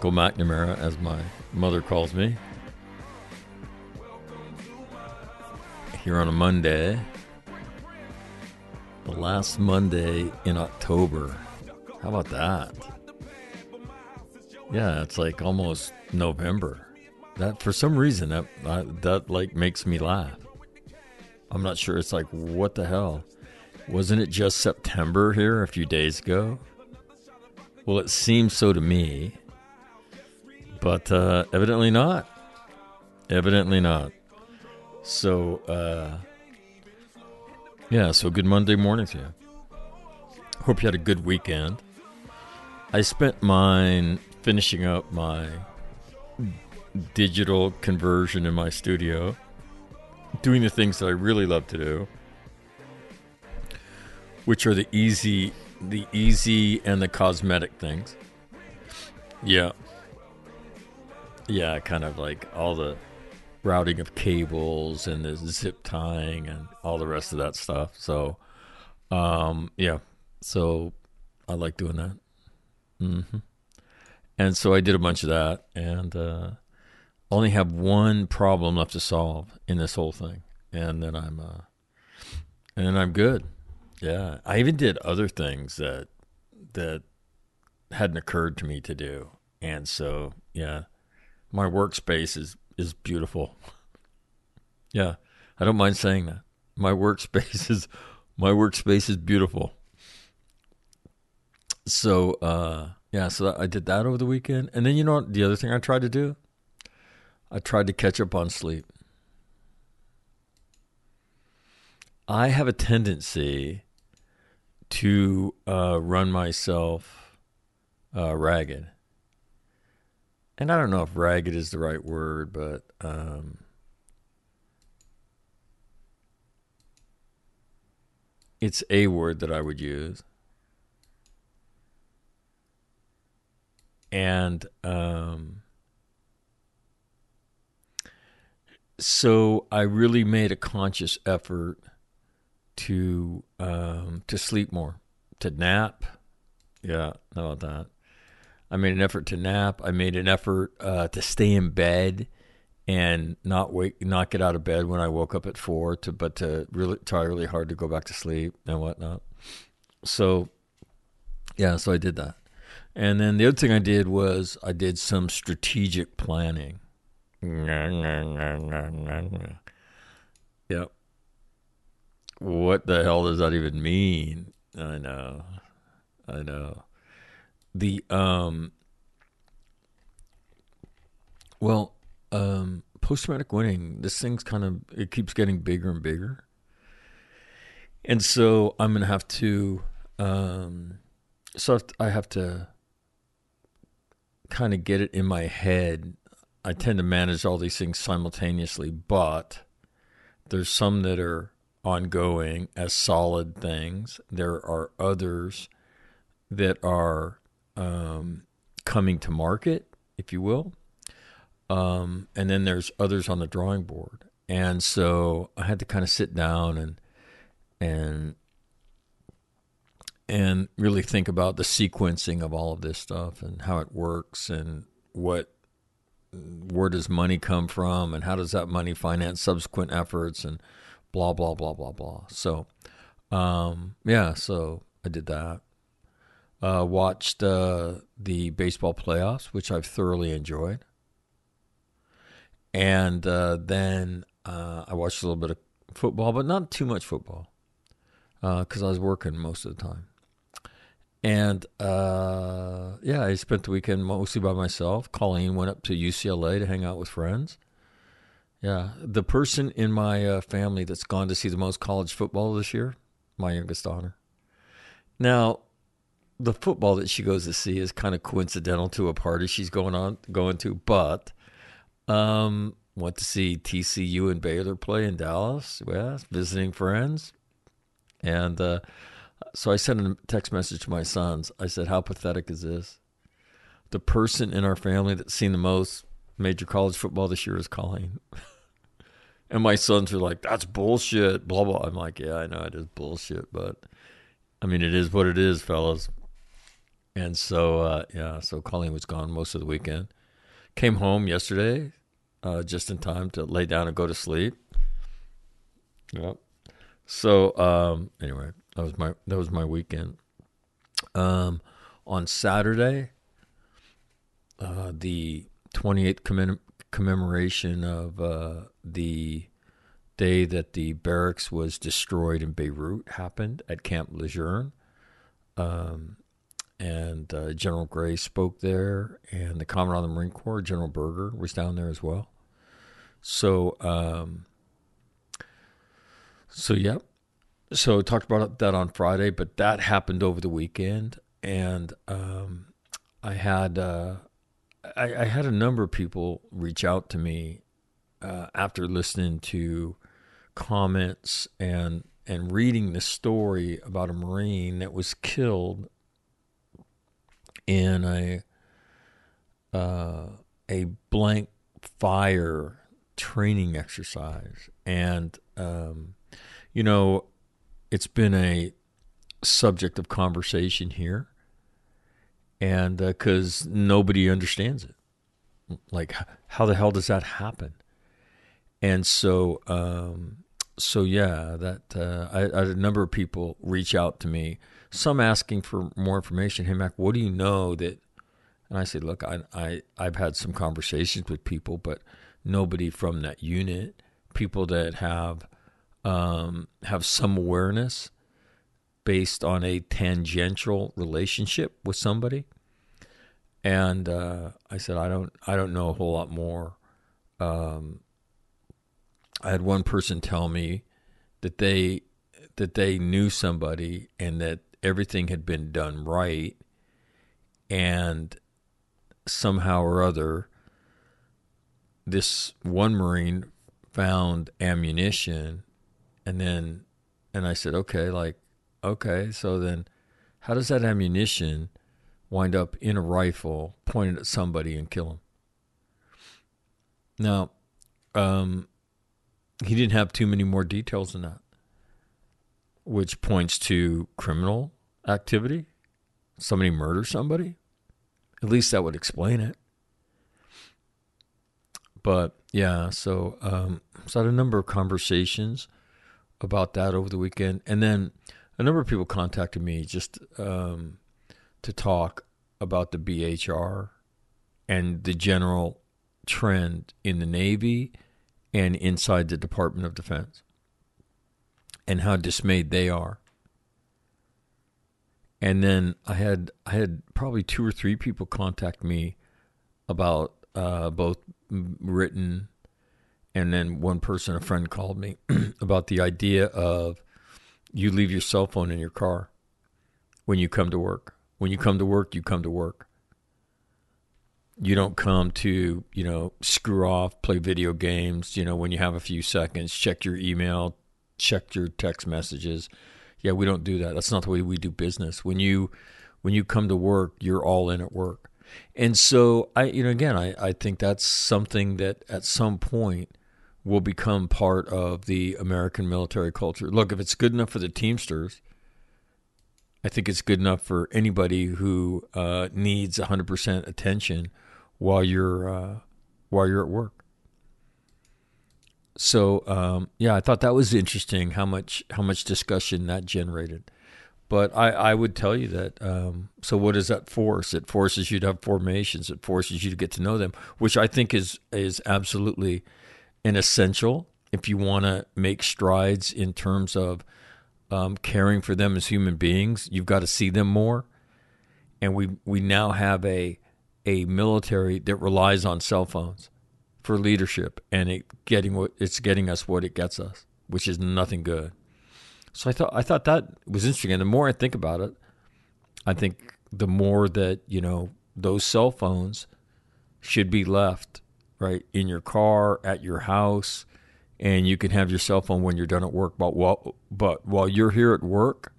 Michael McNamara, as my mother calls me, here on a Monday, the last Monday in October. How about that? Yeah, it's like almost November. That for some reason that that, that like makes me laugh. I'm not sure. It's like what the hell? Wasn't it just September here a few days ago? Well, it seems so to me, but uh, evidently not. Evidently not. So, uh, yeah. So good Monday morning to you. Hope you had a good weekend. I spent mine finishing up my digital conversion in my studio, doing the things that I really love to do, which are the easy, the easy and the cosmetic things. Yeah, yeah, kind of like all the routing of cables and the zip tying and all the rest of that stuff. So, um, yeah, so I like doing that. hmm And so I did a bunch of that, and uh, only have one problem left to solve in this whole thing, and then I'm, uh, and then I'm good. Yeah, I even did other things that that hadn't occurred to me to do, and so yeah, my workspace is is beautiful. Yeah, I don't mind saying that. My workspace is my workspace is beautiful. So uh, yeah, so I did that over the weekend, and then you know what? The other thing I tried to do, I tried to catch up on sleep. I have a tendency to uh, run myself uh, ragged. And I don't know if ragged is the right word, but um, it's a word that I would use. And um, so I really made a conscious effort to um, to sleep more, to nap. Yeah, how about that? I made an effort to nap. I made an effort uh, to stay in bed and not wake, not get out of bed when I woke up at four. To but to really try really hard to go back to sleep and whatnot. So, yeah, so I did that. And then the other thing I did was I did some strategic planning. Yep. What the hell does that even mean? I know. I know. The um well, um post traumatic winning, this thing's kind of it keeps getting bigger and bigger. And so I'm to have to um so I have to kind of get it in my head. I tend to manage all these things simultaneously, but there's some that are ongoing as solid things. There are others that are um, coming to market, if you will. Um, and then there's others on the drawing board. And so I had to kind of sit down and and and really think about the sequencing of all of this stuff and how it works and what where does money come from and how does that money finance subsequent efforts and blah blah blah blah blah. So, um, yeah, so I did that. Uh, watched uh, the baseball playoffs, which I've thoroughly enjoyed, and uh, then uh, I watched a little bit of football, but not too much football because uh, I was working most of the time. And uh, yeah, I spent the weekend mostly by myself. Colleen went up to UCLA to hang out with friends. Yeah, the person in my family that's gone to see the most college football this year, my youngest daughter. Now, the football that she goes to see is kind of coincidental to a party she's going on going to, but um, went to see TCU and Baylor play in Dallas. Yeah, visiting friends, and uh, so I sent a text message to my sons. I said, "How pathetic is this? The person in our family that's seen the most major college football this year is Colleen." And my sons are like, that's bullshit, blah, blah. I'm like, yeah, I know it is bullshit, but I mean, it is what it is, fellas. And so, uh, yeah, so Colleen was gone most of the weekend. Came home yesterday uh, just in time to lay down and go to sleep. Yep. So, um, anyway, that was my that was my weekend. Um, on Saturday, uh, the 28th commem- commemoration of uh, the day that the barracks was destroyed in Beirut happened at Camp Lejeune. Um, and uh, General Gray spoke there, and the Commandant of the Marine Corps, General Berger, was down there as well. So, um, so yep. So I talked about that on Friday, but that happened over the weekend, and um, I had uh, I, I, had a number of people reach out to me uh, after listening to comments and and reading the story about a Marine that was killed in a uh, a blank fire training exercise, and um, you know, it's been a subject of conversation here and because uh, nobody understands it. Like, how the hell does that happen? And so, um, so yeah, that uh, I, I, had a number of people reach out to me, some asking for more information. Hey, Mac, what do you know that? And I said, look, I, I I've had some conversations with people, but nobody from that unit. People that have um, have some awareness based on a tangential relationship with somebody. And uh, I said, I don't, I don't know a whole lot more. Um, I had one person tell me that they that they knew somebody and that everything had been done right, and somehow or other, this one Marine found ammunition, and then, and I said, okay, like Okay, so then how does that ammunition wind up in a rifle pointed at somebody and kill him? Now, um, he didn't have too many more details than that, which points to criminal activity. Somebody murder somebody. At least that would explain it. But yeah, so um, so I had a number of conversations about that over the weekend, and then a number of people contacted me just um, to talk about the BHR and the general trend in the Navy and inside the Department of Defense, and how dismayed they are. And then I had I had probably two or three people contact me about uh, both written, and then one person, a friend, called me about the idea of you leave your cell phone in your car when you come to work. When you come to work, you come to work. You don't come to, you know, screw off, play video games, you know, when you have a few seconds, check your email, check your text messages. Yeah, we don't do that. That's not the way we do business. When you when you come to work, you're all in at work. And so I, you know, again, I, I think that's something that at some point will become part of the American military culture. Look, if it's good enough for the Teamsters, I think it's good enough for anybody who uh, needs 100% attention while you're uh, while you're at work. So um, yeah, I thought that was interesting how much how much discussion that generated. But I, I would tell you that. Um, so what does that force? It forces you to have formations. It forces you to get to know them, which I think is is absolutely an essential if you want to make strides in terms of um, caring for them as human beings. You've got to see them more, and we we now have a a military that relies on cell phones for leadership, and it getting what it's getting us what it gets us, which is nothing good. So I thought I thought that was interesting. And the more I think about it, I think the more that you know those cell phones should be left right in your car, at your house, and you can have your cell phone when you're done at work. But while but while you're here at work,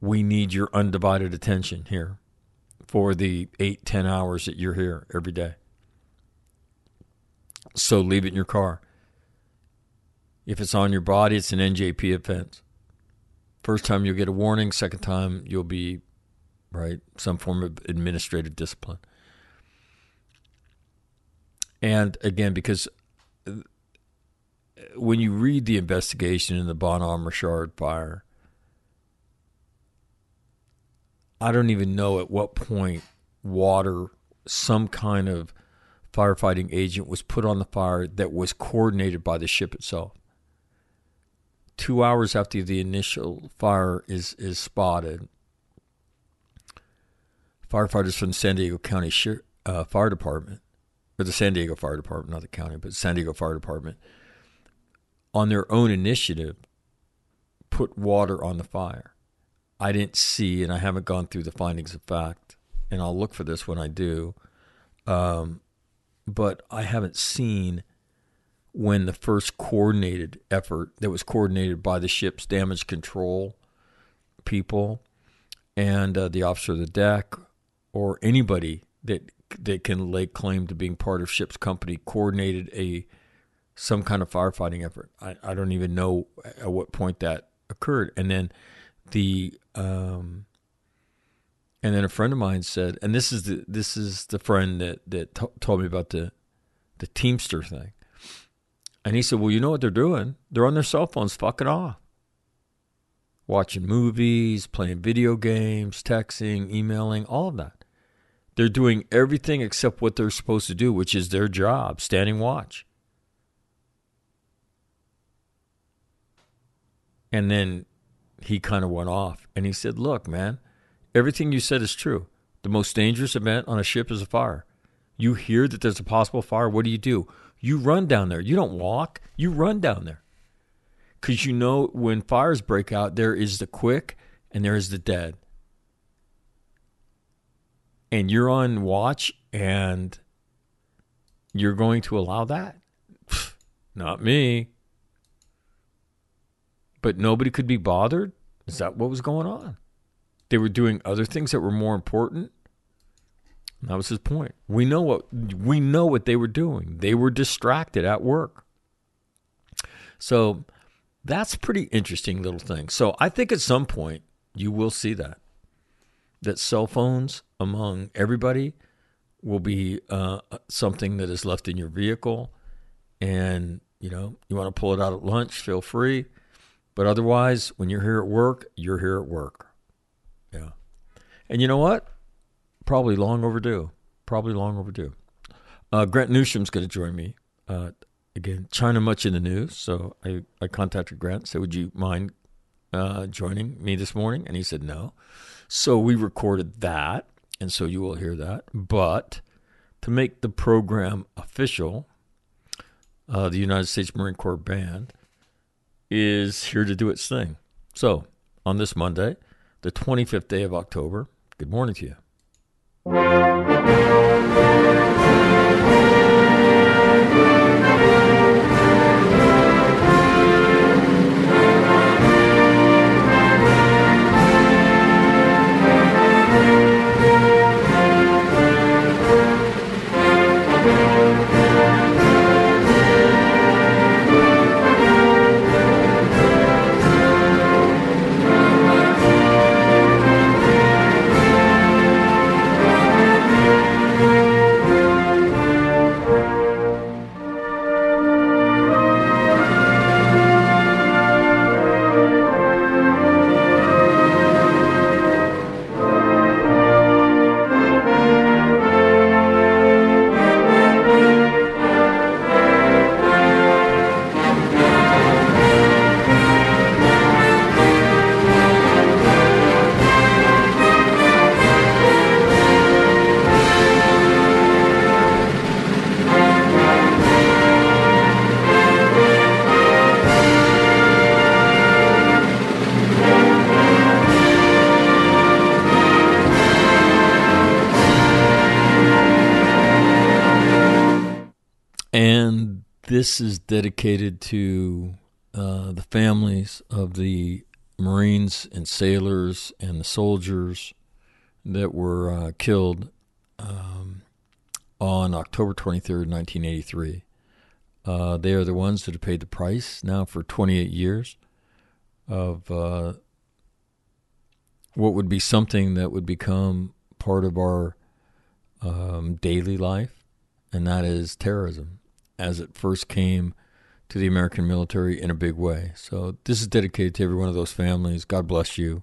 we need your undivided attention here for the eight ten hours that you're here every day. So leave it in your car. If it's on your body, it's an NJP offense. First time you'll get a warning, second time you'll be, right, some form of administrative discipline. And again, because uh, when you read the investigation in the Bonhomme Richard fire, I don't even know at what point water, some kind of firefighting agent was put on the fire that was coordinated by the ship itself two hours after the initial fire is, is spotted, firefighters from the San Diego County uh, Fire Department, or the San Diego Fire Department, not the county, but San Diego Fire Department, on their own initiative, put water on the fire. I didn't see, and I haven't gone through the findings of fact, and I'll look for this when I do. Um, but I haven't seen when the first coordinated effort that was coordinated by the ship's damage control people and uh, the officer of the deck or anybody that that can lay claim to being part of ship's company coordinated a some kind of firefighting effort. I, I don't even know at what point that occurred. And then the um, and then a friend of mine said, and this is the this is the friend that that t- told me about the the Teamster thing. And he said, Well, you know what they're doing? They're on their cell phones fucking off. Watching movies, playing video games, texting, emailing, all of that. They're doing everything except what they're supposed to do, which is their job, standing watch. And then he kind of went off and he said, Look, man, everything you said is true. The most dangerous event on a ship is a fire. You hear that there's a possible fire, what do you do? You run down there. You don't walk, you run down there. Because you know when fires break out, there is the quick and there is the dead. And you're on watch and you're going to allow that? Not me. But nobody could be bothered? Is that what was going on? They were doing other things that were more important? That was his point. We know what we know what they were doing. They were distracted at work. So that's a pretty interesting little thing. So I think at some point you will see that. that cell phones among everybody will be uh, something that is left in your vehicle. And, you know, you want to pull it out at lunch, feel free. But otherwise, when you're here at work, you're here at work. And you know what? Probably long overdue. Probably long overdue. Uh, Grant Newsham's going to join me. Uh, again, China much in the news. So I, I contacted Grant said, Would you mind uh, joining me this morning? And he said, No. So we recorded that. And so you will hear that. But to make the program official, uh, the United States Marine Corps Band is here to do its thing. So on this Monday, the 25th day of October, good morning to you. Dedicated to uh, the families of the Marines and sailors and the soldiers that were uh, killed um, on October 23rd, 1983. Uh, they are the ones that have paid the price now for 28 years of uh, what would be something that would become part of our um, daily life, and that is terrorism as it first came to the American military in a big way. So this is dedicated to every one of those families. God bless you.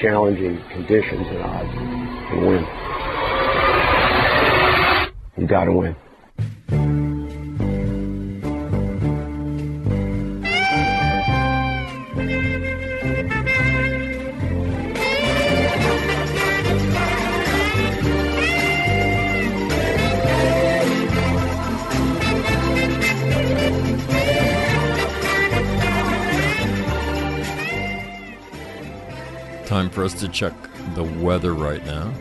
challenging conditions and odds and win. You got to win. Check the weather right now.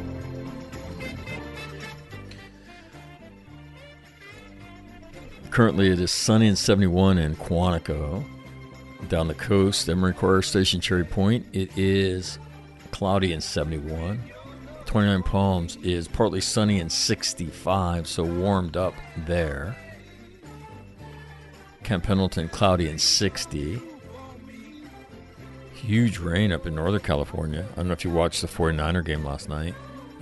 Currently, it is sunny and 71 in Quantico. Down the coast, Emery Quarter Station, Cherry Point, it is cloudy and 71. 29 Palms is partly sunny and 65, so warmed up there. Camp Pendleton, cloudy and 60 huge rain up in Northern California. I don't know if you watched the 49er game last night,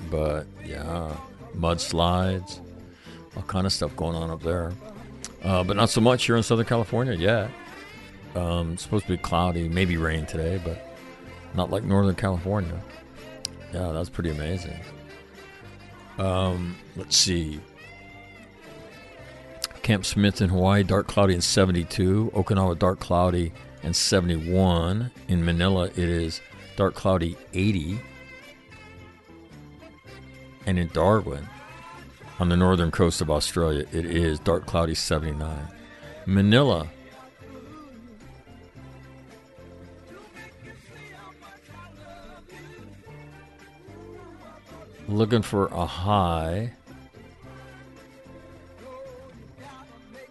but yeah, mudslides, all kind of stuff going on up there. Uh, but not so much here in Southern California yet. Um, it's supposed to be cloudy, maybe rain today, but not like Northern California. Yeah, that's pretty amazing. Um, let's see. Camp Smith in Hawaii, dark cloudy and 72. Okinawa, dark cloudy and 71. In Manila, it is dark cloudy 80. And in Darwin, on the northern coast of Australia, it is dark cloudy 79. Manila, looking for a high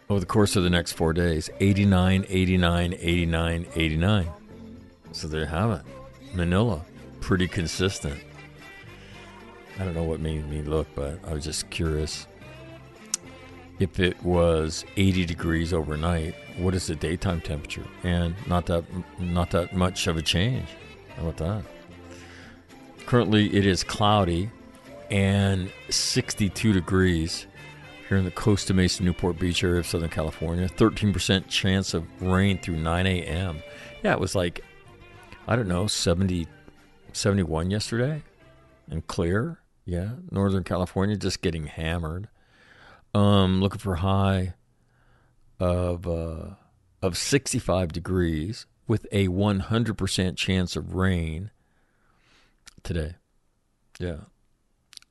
over the course of the next four days 89, 89, 89, 89. So there you have it. Manila, pretty consistent. I don't know what made me look, but I was just curious. If it was 80 degrees overnight, what is the daytime temperature? And not that not that much of a change. How about that? Currently, it is cloudy and 62 degrees here in the Costa Mesa Newport Beach area of Southern California. 13% chance of rain through 9 a.m. Yeah, it was like, I don't know, 70, 71 yesterday and clear. Yeah, Northern California just getting hammered. Um, looking for high of uh, of 65 degrees with a 100% chance of rain today. Yeah.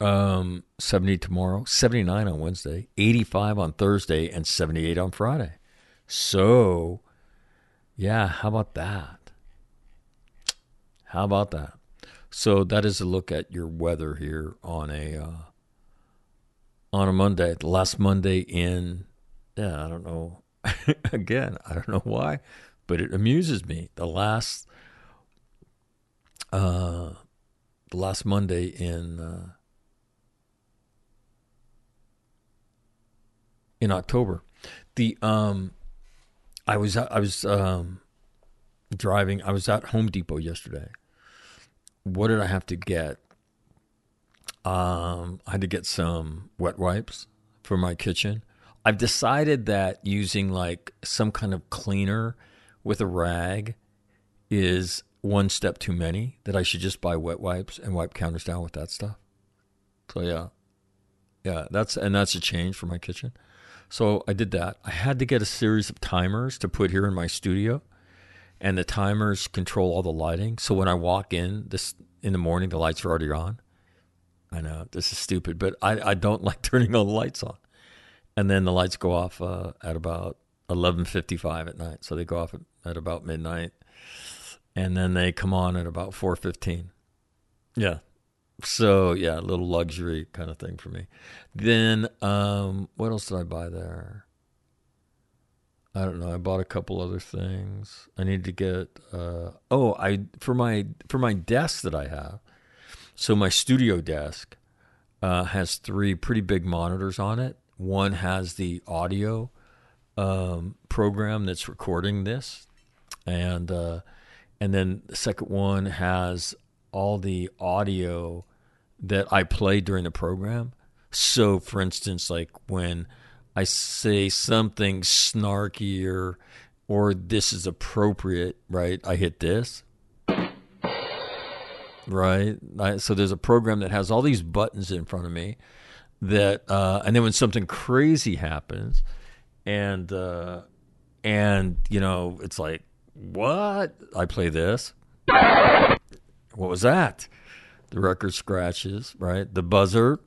Um, 70 tomorrow, 79 on Wednesday, 85 on Thursday, and 78 on Friday. So, yeah, how about that? How about that? So that is a look at your weather here on a uh, on a Monday, the last Monday in yeah, I don't know. Again, I don't know why, but it amuses me. The last uh the last Monday in uh in October. The um, I was I was um, driving. I was at Home Depot yesterday. What did I have to get? Um, I had to get some wet wipes for my kitchen. I've decided that using like some kind of cleaner with a rag is one step too many. That I should just buy wet wipes and wipe counters down with that stuff. So yeah, yeah, that's and that's a change for my kitchen. So I did that. I had to get a series of timers to put here in my studio, and the timers control all the lighting. So when I walk in this in the morning, the lights are already on. I know this is stupid, but I, I don't like turning all the lights on, and then the lights go off uh, at about eleven fifty five at night. So they go off at, at about midnight, and then they come on at about four fifteen. Yeah, so yeah, a little luxury kind of thing for me. Then um, what else did I buy there? I don't know. I bought a couple other things. I need to get. Uh, oh, I for my for my desk that I have. So my studio desk uh, has three pretty big monitors on it. One has the audio um, program that's recording this, and uh, and then the second one has all the audio that I play during the program. So, for instance, like when I say something snarkier or this is appropriate, right? I hit this. Right? I, so there's a program that has all these buttons in front of me that uh, and then when something crazy happens and uh, and you know, it's like what? I play this. What was that? The record scratches, right? The buzzer.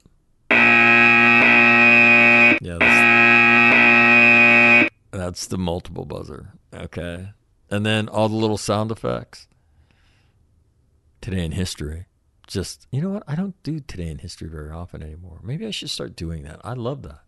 Yeah, that's, that's the multiple buzzer. Okay. And then all the little sound effects. Today in history. Just, you know what? I don't do today in history very often anymore. Maybe I should start doing that. I love that.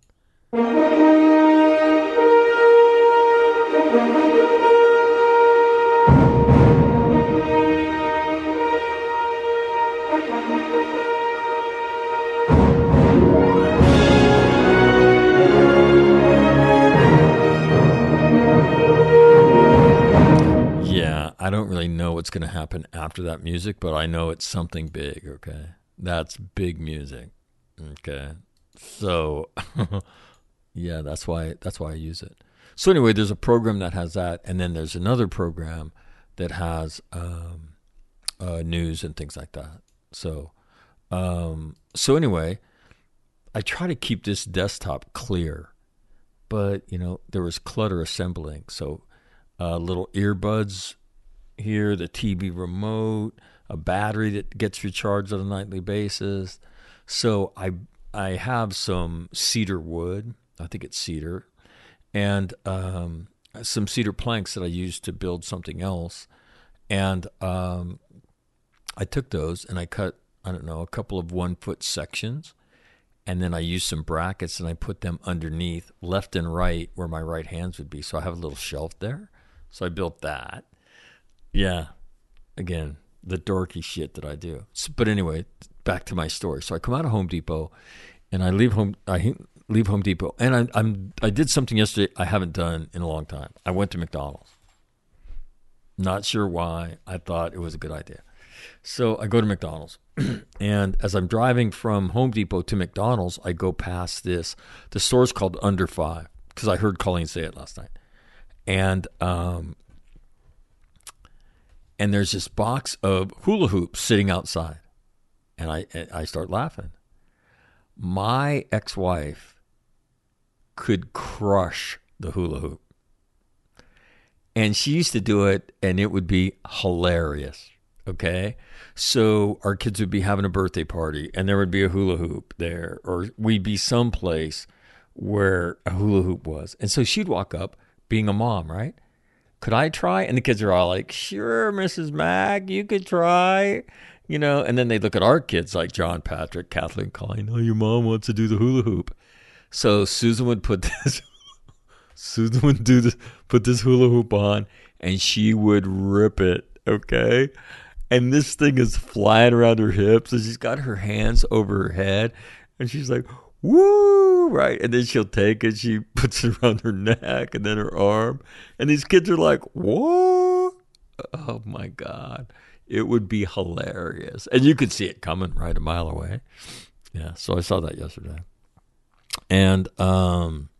I don't really know what's going to happen after that music, but I know it's something big, okay? That's big music. Okay. So yeah, that's why that's why I use it. So anyway, there's a program that has that and then there's another program that has um, uh, news and things like that. So um, so anyway, I try to keep this desktop clear, but you know, there was clutter assembling. So uh, little earbuds here, the TV remote, a battery that gets recharged on a nightly basis. So I I have some cedar wood. I think it's cedar, and um, some cedar planks that I used to build something else. And um, I took those and I cut I don't know a couple of one foot sections, and then I used some brackets and I put them underneath left and right where my right hands would be. So I have a little shelf there. So I built that. Yeah. Again, the dorky shit that I do. So, but anyway, back to my story. So I come out of Home Depot and I leave home I leave Home Depot and I I'm I did something yesterday I haven't done in a long time. I went to McDonald's. Not sure why. I thought it was a good idea. So I go to McDonald's. and as I'm driving from Home Depot to McDonald's, I go past this. The store's called Under Five because I heard Colleen say it last night and um, and there's this box of hula hoops sitting outside, and I I start laughing. My ex-wife could crush the hula hoop, and she used to do it, and it would be hilarious. Okay, so our kids would be having a birthday party, and there would be a hula hoop there, or we'd be someplace where a hula hoop was, and so she'd walk up being a mom, right? Could I try? And the kids are all like, sure, Mrs. Mack, you could try. You know, and then they look at our kids like John Patrick, Kathleen Colleen, oh, your mom wants to do the hula hoop. So Susan would put this Susan would do this put this hula hoop on and she would rip it, okay? And this thing is flying around her hips and she's got her hands over her head and she's like, woo, right? And then she'll take it, she puts it around her neck and then her arm. And these kids are like, what? Oh my God. It would be hilarious. And you could see it coming right a mile away. Yeah, so I saw that yesterday. And um,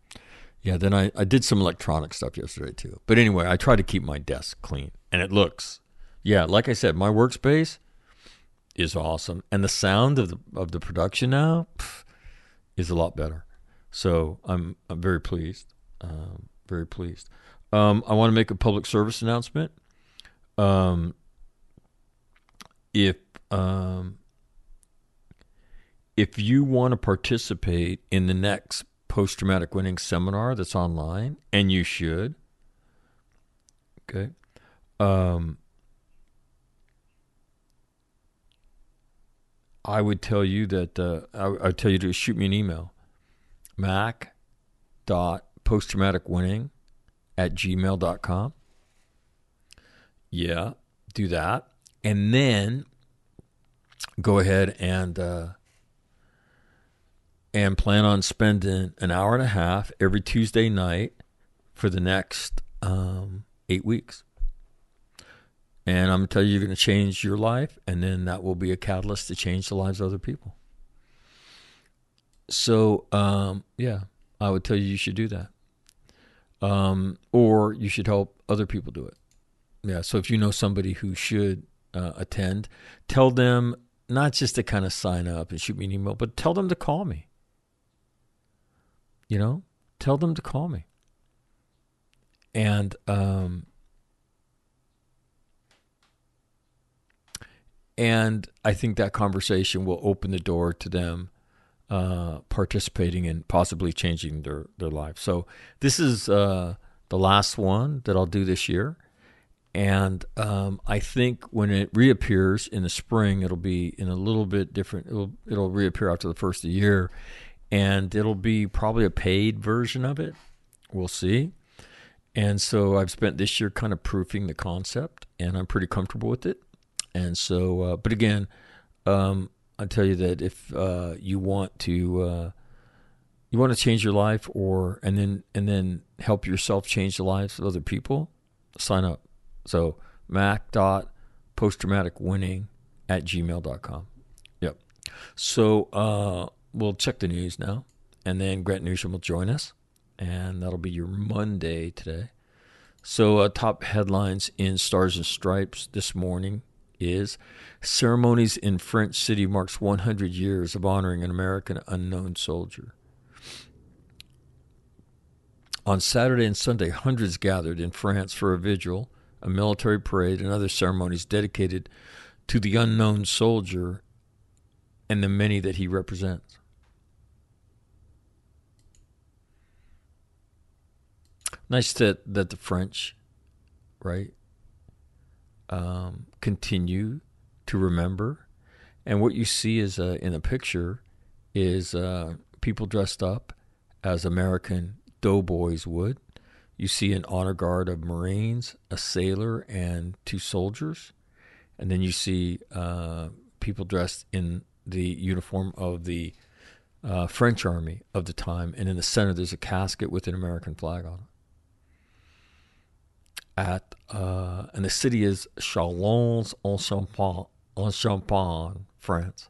yeah, then I, I did some electronic stuff yesterday too. But anyway, I try to keep my desk clean. And it looks, yeah, like I said, my workspace is awesome. And the sound of the of the production now, is a lot better. So I'm I'm very pleased. Um, very pleased. Um, I want to make a public service announcement. Um, if um, if you want to participate in the next post traumatic winning seminar that's online, and you should, okay. Um, I would tell you that uh, I, would tell you to shoot me an email, mac dot post traumatic winning at gmail.com. Yeah, do that. And then go ahead and uh, and plan on spending an hour and a half every Tuesday night for the next um, eight weeks. And I'm going to tell you, you're going to change your life, and then that will be a catalyst to change the lives of other people. So, um, yeah, I would tell you you should do that. Um, or you should help other people do it. Yeah. So if you know somebody who should uh, attend, tell them not just to kind of sign up and shoot me an email, but tell them to call me. You know, tell them to call me. And um, and I think that conversation will open the door to them uh, participating and possibly changing their their lives. So this is uh, the last one that I'll do this year, and um, I think when it reappears in the spring, it'll be in a little bit different. It'll it'll reappear after the first of the year, and it'll be probably a paid version of it. We'll see. And so I've spent this year kind of proofing the concept, and I'm pretty comfortable with it. And so, uh, but again, um, I tell you that if uh, you want to, uh, you want to change your life, or and then and then help yourself change the lives of other people, sign up. So mac dot post traumatic winning at gmail.com. Yep. So uh, we'll check the news now, and then Grant Newsham will join us, and that'll be your Monday today. So uh, top headlines in Stars and Stripes this morning is Ceremonies in French City marks 100 years of honoring an American unknown soldier. On Saturday and Sunday, hundreds gathered in France for a vigil, a military parade, and other ceremonies dedicated to the unknown soldier and the many that he represents. Nice that, that the French, right, um, continue to remember. And what you see is uh, in the picture is uh, people dressed up as American doughboys would. You see an honor guard of Marines, a sailor, and two soldiers. And then you see uh, people dressed in the uniform of the uh, French army of the time. And in the center, there's a casket with an American flag on it at uh, and the city is Chalons en Champagne, en Champagne, France.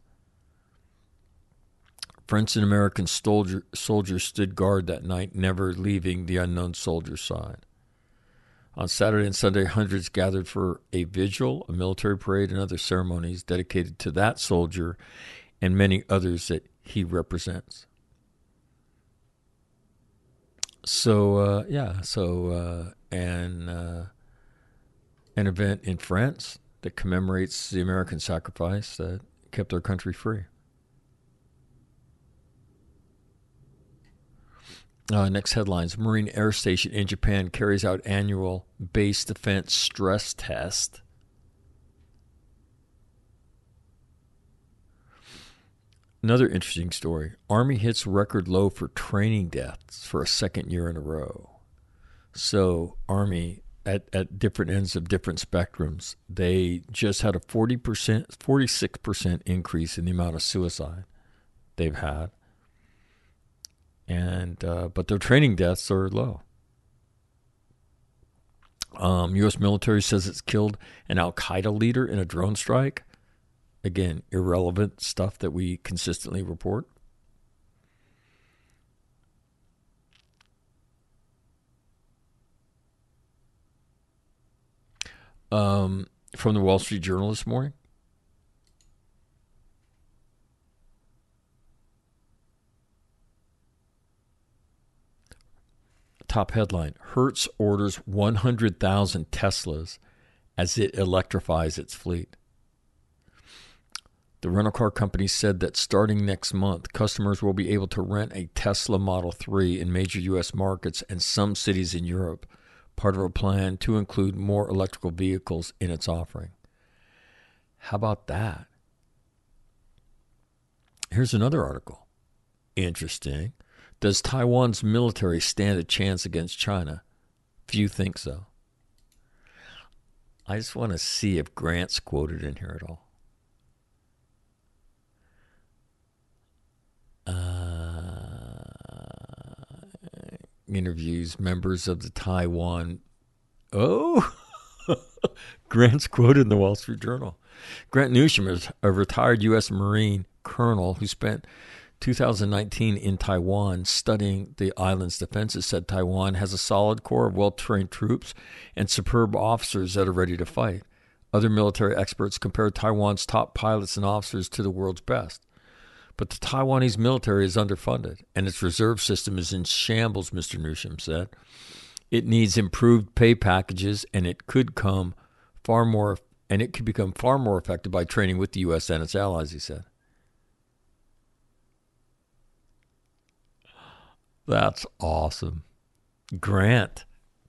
French and American soldier, soldiers stood guard that night, never leaving the unknown soldier's side. On Saturday and Sunday, hundreds gathered for a vigil, a military parade, and other ceremonies dedicated to that soldier and many others that he represents. So uh, yeah, so uh, and uh, an event in France that commemorates the American sacrifice that kept our country free. Uh, next headlines Marine Air Station in Japan carries out annual base defense stress test. Another interesting story Army hits record low for training deaths for a second year in a row. So, Army at, at different ends of different spectrums, they just had a 40%, 46% increase in the amount of suicide they've had. And, uh, but their training deaths are low. Um, U.S. military says it's killed an Al Qaeda leader in a drone strike. Again, irrelevant stuff that we consistently report. Um, from the Wall Street Journal this morning. Top headline Hertz orders 100,000 Teslas as it electrifies its fleet. The rental car company said that starting next month, customers will be able to rent a Tesla Model 3 in major U.S. markets and some cities in Europe, part of a plan to include more electrical vehicles in its offering. How about that? Here's another article. Interesting. Does Taiwan's military stand a chance against China? Few think so. I just want to see if Grant's quoted in here at all. Uh, interviews members of the Taiwan. Oh, Grant's quoted in the Wall Street Journal. Grant Newsham is a retired U.S. Marine colonel who spent 2019 in Taiwan studying the island's defenses, said Taiwan has a solid core of well trained troops and superb officers that are ready to fight. Other military experts compare Taiwan's top pilots and officers to the world's best. But the Taiwanese military is underfunded, and its reserve system is in shambles, Mr. Newsham said. It needs improved pay packages, and it could come far more, and it could become far more effective by training with the U.S. and its allies. He said. That's awesome. Grant.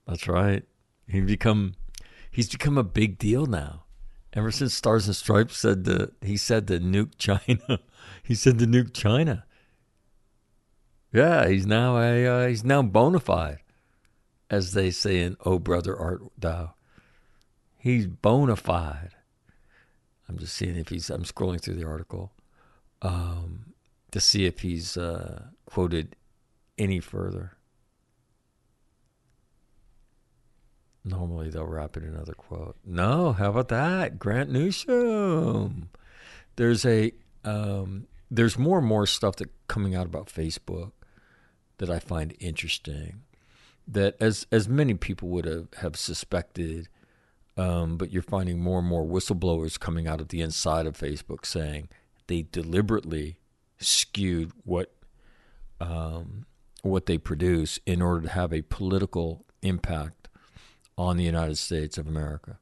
That's right. He become he's become a big deal now. Ever since Stars and Stripes said to he said to nuke China. he said to nuke China. Yeah, he's now a uh, he's now bona fide, as they say in Oh Brother Art Thou. He's bona fide. I'm just seeing if he's. I'm scrolling through the article um, to see if he's uh, quoted any further. Normally they'll wrap it in another quote. No, how about that? Grant Newsham. There's a um, there's more and more stuff that coming out about Facebook that I find interesting. That as as many people would have, have suspected, um, but you're finding more and more whistleblowers coming out of the inside of Facebook saying they deliberately skewed what um, what they produce in order to have a political impact on the United States of America.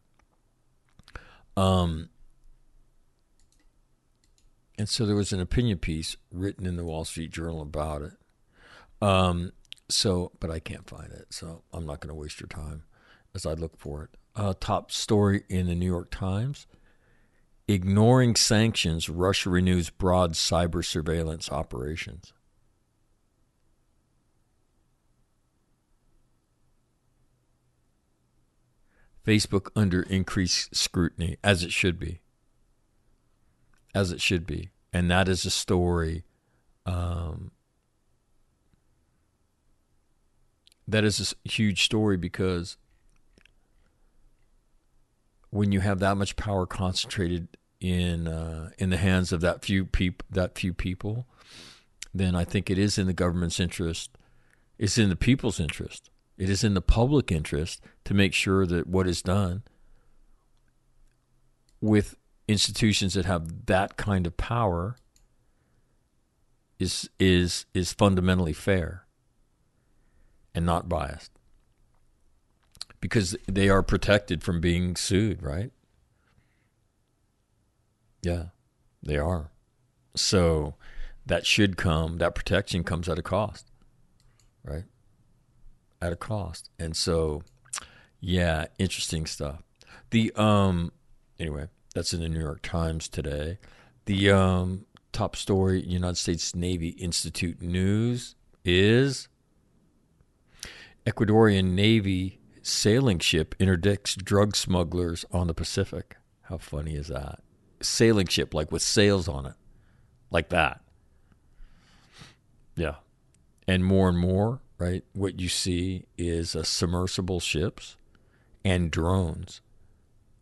Um, and so there was an opinion piece written in the Wall Street Journal about it. Um, so, but I can't find it, so I'm not going to waste your time as I look for it. Uh, top story in the New York Times: Ignoring sanctions, Russia renews broad cyber surveillance operations. Facebook under increased scrutiny, as it should be. As it should be. And that is a story. Um, that is a huge story because when you have that much power concentrated in uh, in the hands of that few peop- that few people, then I think it is in the government's interest. It's in the people's interest it is in the public interest to make sure that what is done with institutions that have that kind of power is is is fundamentally fair and not biased because they are protected from being sued, right? Yeah, they are. So that should come, that protection comes at a cost, right? At a cost. And so, yeah, interesting stuff. The um, anyway, that's in the New York Times today. The um, top story, United States Navy Institute News is Ecuadorian Navy sailing ship interdicts drug smugglers on the Pacific. How funny is that? Sailing ship, like with sails on it, like that. Yeah. And more and more, right? What you see is uh, submersible ships and drones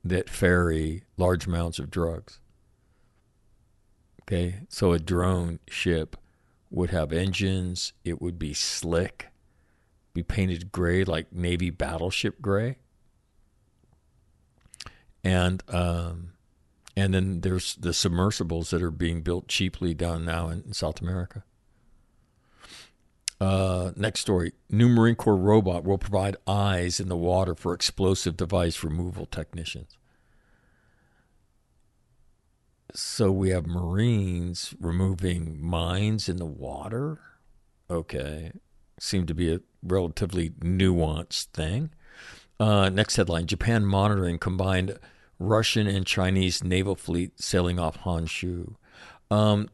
that ferry large amounts of drugs. Okay, so a drone ship would have engines, it would be slick, be painted gray like Navy battleship gray. And um, and then there's the submersibles that are being built cheaply down now in South America. Uh, next story New Marine Corps robot will provide eyes in the water for explosive device removal technicians. So we have Marines removing mines in the water. Okay. Seemed to be a relatively nuanced thing. Uh, next headline Japan monitoring combined Russian and Chinese naval fleet sailing off Honshu. Um,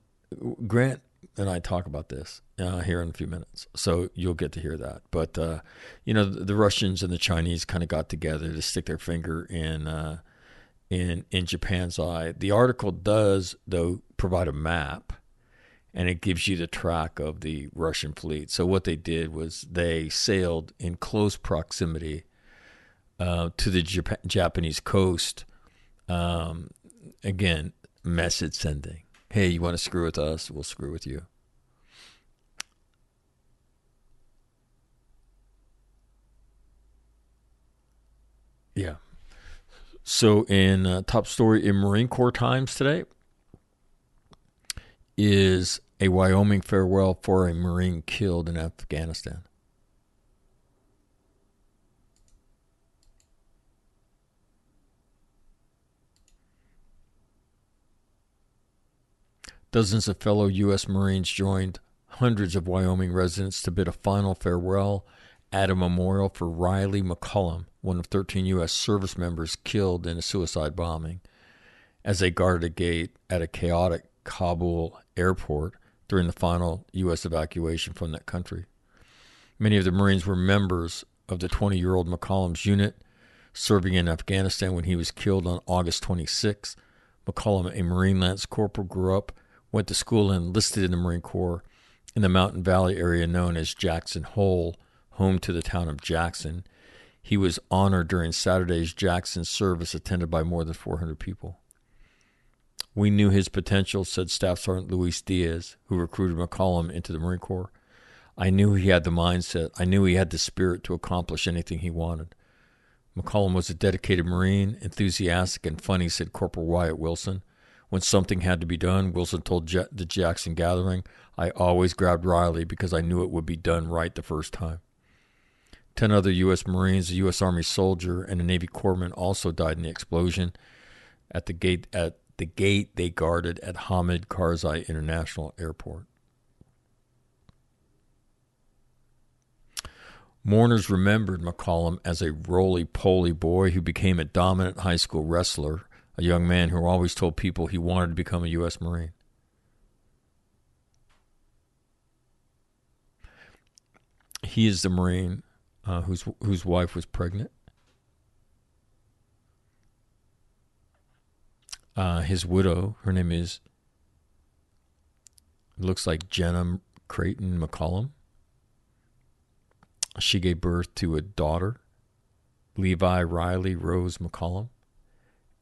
Grant and I talk about this uh, here in a few minutes, so you'll get to hear that. But uh, you know, the, the, Russians and the Chinese kind of got together to stick their finger in uh, in in Japan's eye. The article does, though, provide a map, and it gives you the track of the Russian fleet. So what they did was they sailed in close proximity uh, to the Jap- Japanese coast. Um, again, message sending. Hey, you want to screw with us? We'll screw with you. Yeah. So, in uh, top story in Marine Corps Times today is a Wyoming farewell for a Marine killed in Afghanistan. Dozens of fellow U.S. Marines joined hundreds of Wyoming residents to bid a final farewell at a memorial for Riley McCollum, one of 13 U.S. service members killed in a suicide bombing, as they guarded a gate at a chaotic Kabul airport during the final U.S. evacuation from that country. Many of the Marines were members of the 20 year old McCollum's unit serving in Afghanistan when he was killed on August 26. McCollum, a Marine Lance Corporal, grew up went to school and enlisted in the Marine Corps in the Mountain Valley area known as Jackson Hole, home to the town of Jackson. He was honored during Saturday's Jackson service, attended by more than 400 people. We knew his potential, said Staff Sergeant Luis Diaz, who recruited McCollum into the Marine Corps. I knew he had the mindset. I knew he had the spirit to accomplish anything he wanted. McCollum was a dedicated Marine, enthusiastic and funny, said Corporal Wyatt Wilson. When something had to be done, Wilson told Je- the Jackson gathering, I always grabbed Riley because I knew it would be done right the first time. Ten other U.S. Marines, a U.S. Army soldier, and a Navy corpsman also died in the explosion at the gate at the gate they guarded at Hamid Karzai International Airport. Mourners remembered McCollum as a roly poly boy who became a dominant high school wrestler a young man who always told people he wanted to become a U.S. Marine. He is the Marine uh, whose whose wife was pregnant. Uh, his widow, her name is, looks like Jenna Creighton McCollum. She gave birth to a daughter, Levi Riley Rose McCollum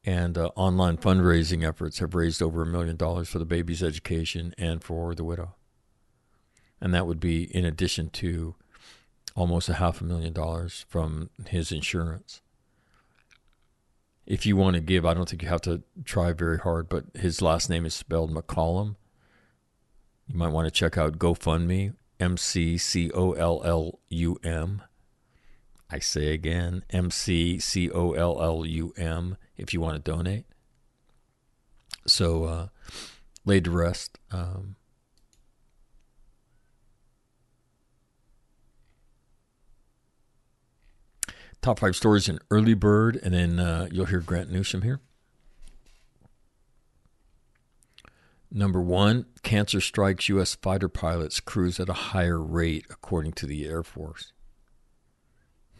and uh, online fundraising efforts have raised over a million dollars for the baby's education and for the widow. And that would be in addition to almost a half a million dollars from his insurance. If you want to give, I don't think you have to try very hard, but his last name is spelled McCollum. You might want to check out GoFundMe, M C C O L L U M. I say again, M C C O L L U M if you want to donate. So, uh, laid to rest. Um, top five stories in early bird, and then uh, you'll hear Grant Newsham here. Number one, cancer strikes U.S. fighter pilots crews at a higher rate, according to the Air Force.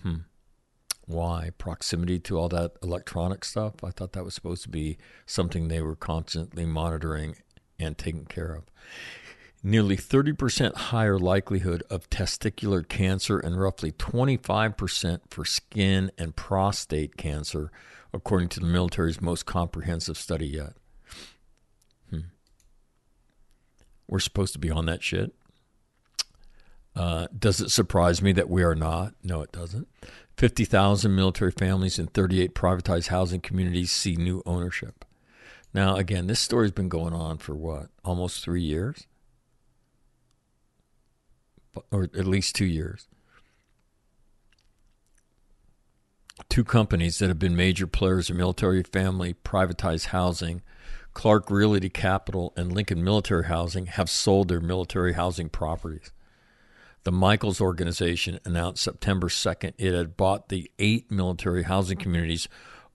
Hmm. Why? Proximity to all that electronic stuff? I thought that was supposed to be something they were constantly monitoring and taking care of. Nearly 30% higher likelihood of testicular cancer and roughly 25% for skin and prostate cancer, according to the military's most comprehensive study yet. Hmm. We're supposed to be on that shit. Uh, does it surprise me that we are not? No, it doesn't. 50,000 military families in 38 privatized housing communities see new ownership. Now, again, this story's been going on for what? Almost three years? Or at least two years. Two companies that have been major players in military family privatized housing, Clark Realty Capital and Lincoln Military Housing, have sold their military housing properties. The Michaels organization announced September 2nd it had bought the eight military housing communities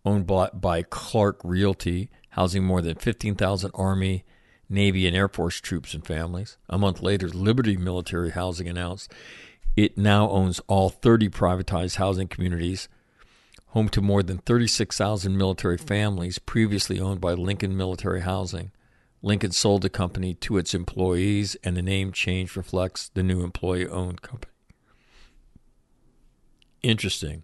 owned by Clark Realty, housing more than 15,000 Army, Navy, and Air Force troops and families. A month later, Liberty Military Housing announced it now owns all 30 privatized housing communities, home to more than 36,000 military families previously owned by Lincoln Military Housing. Lincoln sold the company to its employees, and the name change reflects the new employee owned company. Interesting.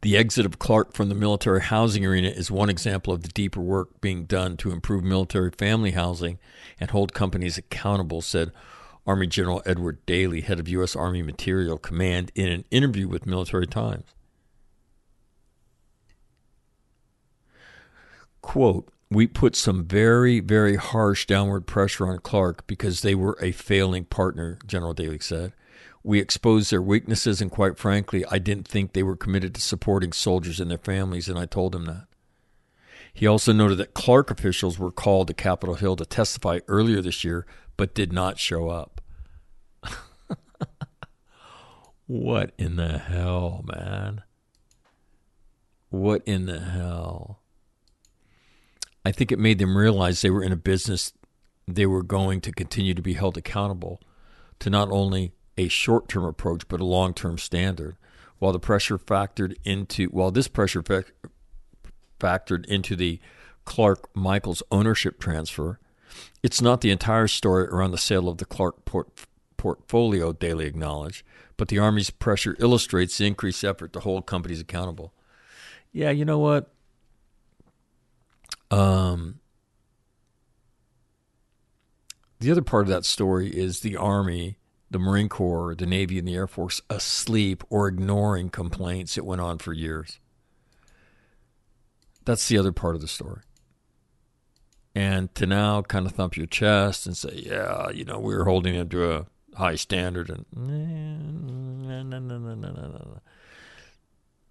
The exit of Clark from the military housing arena is one example of the deeper work being done to improve military family housing and hold companies accountable, said Army General Edward Daly, head of U.S. Army Material Command, in an interview with Military Times. Quote, we put some very, very harsh downward pressure on Clark because they were a failing partner, General Daly said. We exposed their weaknesses, and quite frankly, I didn't think they were committed to supporting soldiers and their families, and I told him that. He also noted that Clark officials were called to Capitol Hill to testify earlier this year, but did not show up. what in the hell, man? What in the hell? I think it made them realize they were in a business they were going to continue to be held accountable to not only a short-term approach but a long-term standard. While the pressure factored into while this pressure fa- factored into the Clark Michaels ownership transfer, it's not the entire story around the sale of the Clark port- portfolio, Daly acknowledged, but the Army's pressure illustrates the increased effort to hold companies accountable. Yeah, you know what? Um, the other part of that story is the Army, the Marine Corps, the Navy, and the Air Force asleep or ignoring complaints that went on for years. That's the other part of the story. And to now kind of thump your chest and say, yeah, you know, we were holding him to a high standard and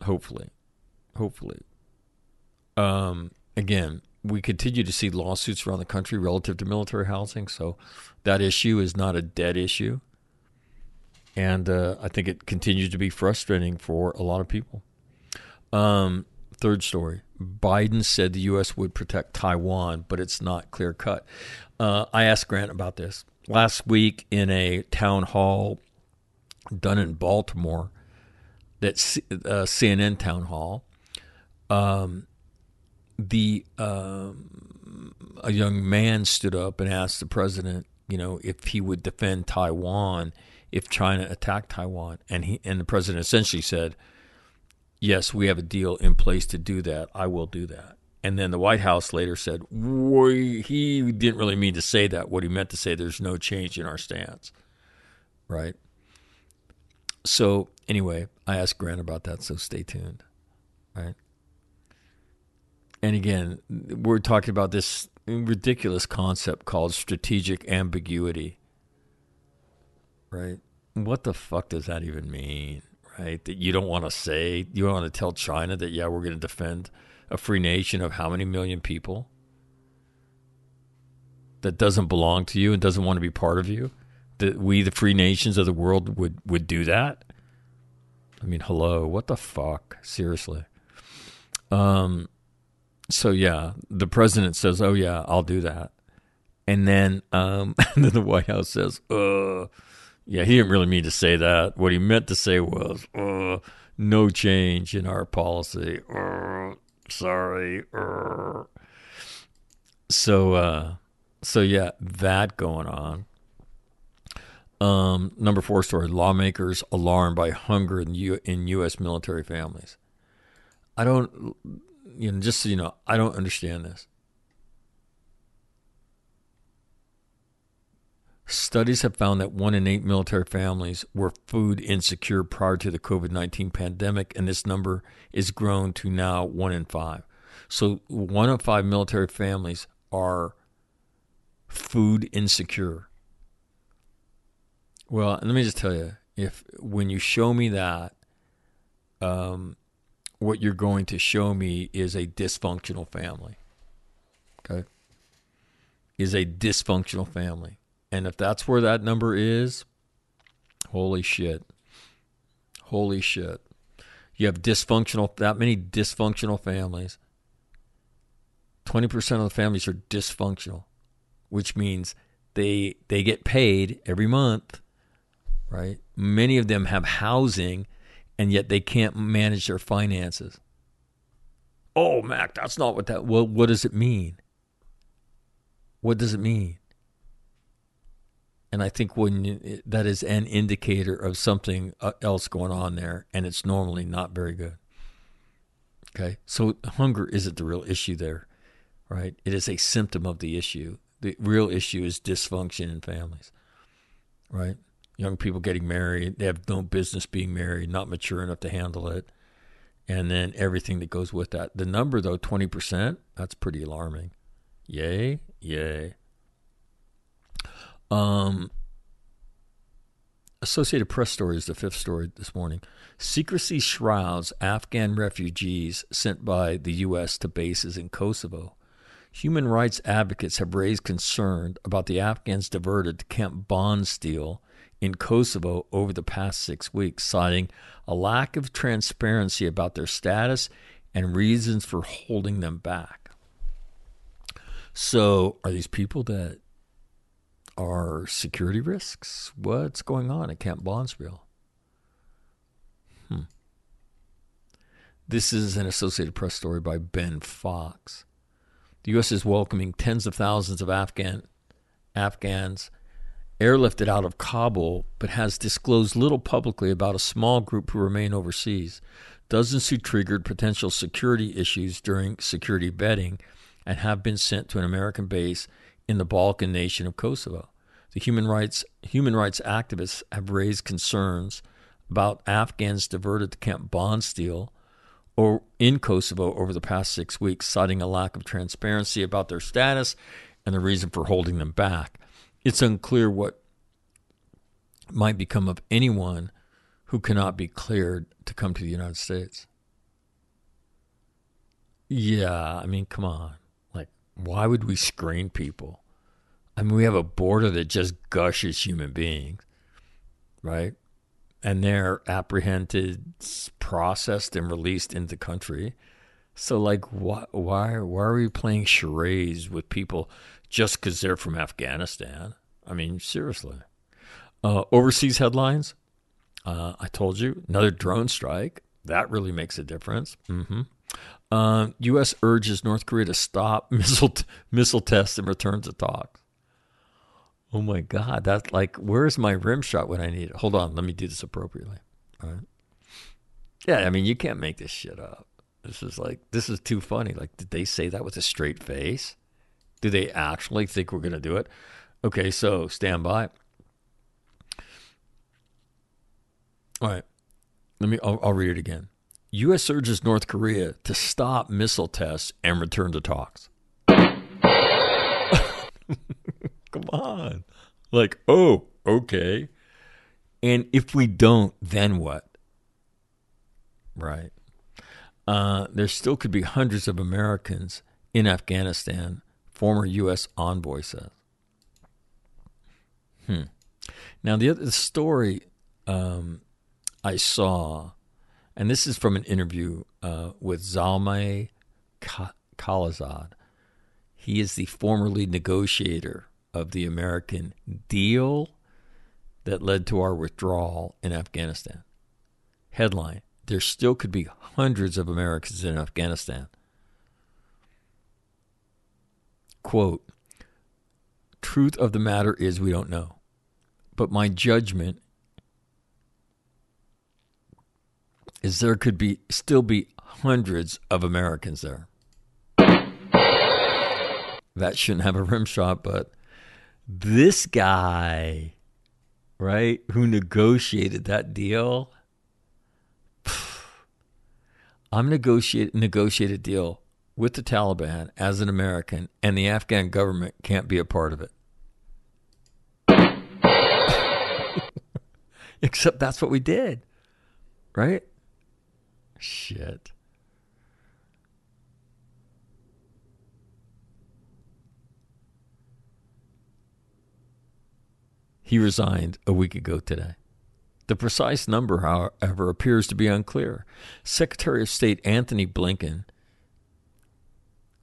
hopefully, hopefully. Um, again, we continue to see lawsuits around the country relative to military housing, so that issue is not a dead issue. And uh, I think it continues to be frustrating for a lot of people. Um, third story Biden said the U.S. would protect Taiwan, but it's not clear cut. Uh, I asked Grant about this last week in a town hall done in Baltimore, that uh, CNN town hall. Um, the um, a young man stood up and asked the president, you know, if he would defend Taiwan if China attacked Taiwan, and he and the president essentially said, "Yes, we have a deal in place to do that. I will do that." And then the White House later said, he didn't really mean to say that. What he meant to say, there's no change in our stance, right? So anyway, I asked Grant about that, so stay tuned, right? And again, we're talking about this ridiculous concept called strategic ambiguity. Right? What the fuck does that even mean? Right? That you don't want to say, you don't want to tell China that, yeah, we're going to defend a free nation of how many million people that doesn't belong to you and doesn't want to be part of you? That we, the free nations of the world, would, would do that? I mean, hello, what the fuck? Seriously. Um, so yeah, the president says, "Oh yeah, I'll do that," and then um, and then the White House says, "Uh, yeah, he didn't really mean to say that. What he meant to say was, uh, no change in our policy. Uh, sorry." Uh. So uh, so yeah, that going on. Um, number four story: lawmakers alarmed by hunger in, U- in U.S. military families. I don't you know, just so you know, I don't understand this. Studies have found that one in eight military families were food insecure prior to the COVID 19 pandemic, and this number is grown to now one in five. So, one of five military families are food insecure. Well, let me just tell you if when you show me that, um, what you're going to show me is a dysfunctional family. Okay? Is a dysfunctional family. And if that's where that number is, holy shit. Holy shit. You have dysfunctional, that many dysfunctional families. 20% of the families are dysfunctional, which means they they get paid every month, right? Many of them have housing and yet they can't manage their finances. Oh, Mac, that's not what that. Well, what does it mean? What does it mean? And I think when you, that is an indicator of something uh, else going on there, and it's normally not very good. Okay, so hunger isn't the real issue there, right? It is a symptom of the issue. The real issue is dysfunction in families, right? Young people getting married, they have no business being married, not mature enough to handle it, and then everything that goes with that. The number, though, 20%, that's pretty alarming. Yay, yay. Um, Associated Press story is the fifth story this morning. Secrecy shrouds Afghan refugees sent by the U.S. to bases in Kosovo. Human rights advocates have raised concern about the Afghans diverted to Camp Bondsteel in Kosovo over the past six weeks, citing a lack of transparency about their status and reasons for holding them back. So, are these people that are security risks? What's going on at Camp Bondsteel? Hmm. This is an Associated Press story by Ben Fox. The U.S. is welcoming tens of thousands of Afghan Afghans airlifted out of Kabul, but has disclosed little publicly about a small group who remain overseas. Dozens who triggered potential security issues during security vetting and have been sent to an American base in the Balkan nation of Kosovo. The human rights human rights activists have raised concerns about Afghans diverted to Camp Bondsteel or in Kosovo over the past six weeks, citing a lack of transparency about their status and the reason for holding them back. It's unclear what might become of anyone who cannot be cleared to come to the United States. Yeah, I mean, come on. Like, why would we screen people? I mean, we have a border that just gushes human beings, right? And they're apprehended, processed, and released into the country. So, like, why, why, why are we playing charades with people just because they're from Afghanistan? I mean, seriously. Uh, overseas headlines. Uh, I told you another drone strike. That really makes a difference. Mm-hmm. Uh, U.S. urges North Korea to stop missile t- missile tests and return to talks. Oh my God, that's like, where's my rim shot when I need it? Hold on, let me do this appropriately. All right. Yeah, I mean, you can't make this shit up. This is like, this is too funny. Like, did they say that with a straight face? Do they actually think we're going to do it? Okay, so stand by. All right. Let me, I'll, I'll read it again. U.S. urges North Korea to stop missile tests and return to talks. Come on. Like, oh, okay. And if we don't, then what? Right. Uh, there still could be hundreds of Americans in Afghanistan, former U.S. envoy says. Hmm. Now, the other story um, I saw, and this is from an interview uh, with Zalmay Khalilzad. He is the former lead negotiator of the American deal that led to our withdrawal in Afghanistan. Headline There still could be hundreds of Americans in Afghanistan. Quote Truth of the matter is, we don't know. But my judgment is there could be still be hundreds of Americans there. That shouldn't have a rim shot, but this guy, right, who negotiated that deal, I'm negotiate negotiate a deal with the Taliban as an American, and the Afghan government can't be a part of it. Except that's what we did, right? Shit. He resigned a week ago today. The precise number, however, appears to be unclear. Secretary of State Anthony Blinken,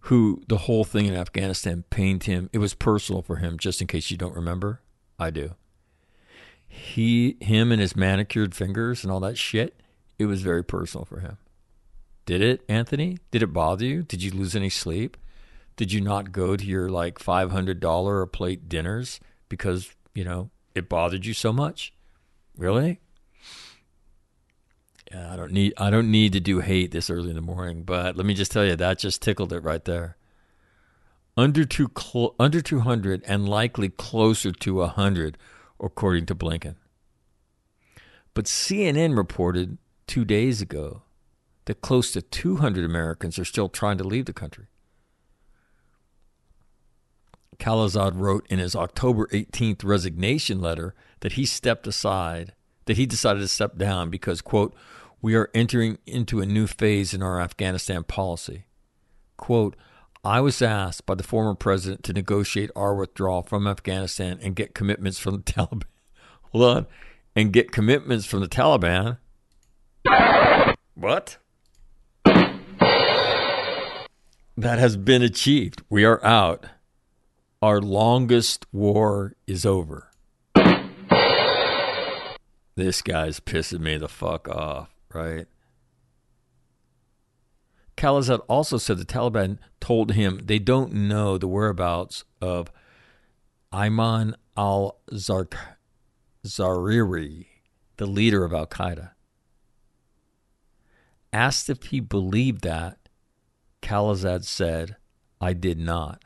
who the whole thing in Afghanistan pained him, it was personal for him, just in case you don't remember. I do. He, him, and his manicured fingers and all that shit, it was very personal for him. Did it, Anthony? Did it bother you? Did you lose any sleep? Did you not go to your like $500 a plate dinners because you know, it bothered you so much? Really? Yeah, I don't need I don't need to do hate this early in the morning, but let me just tell you that just tickled it right there. Under two cl- under 200 and likely closer to 100 according to Blinken. But CNN reported 2 days ago that close to 200 Americans are still trying to leave the country. Khalilzad wrote in his October 18th resignation letter that he stepped aside, that he decided to step down because, quote, we are entering into a new phase in our Afghanistan policy. Quote, I was asked by the former president to negotiate our withdrawal from Afghanistan and get commitments from the Taliban. Hold on. And get commitments from the Taliban. What? That has been achieved. We are out. Our longest war is over. This guy's pissing me the fuck off, right? Khalilzad also said the Taliban told him they don't know the whereabouts of Ayman al Zawahiri, the leader of Al Qaeda. Asked if he believed that, Khalilzad said, I did not.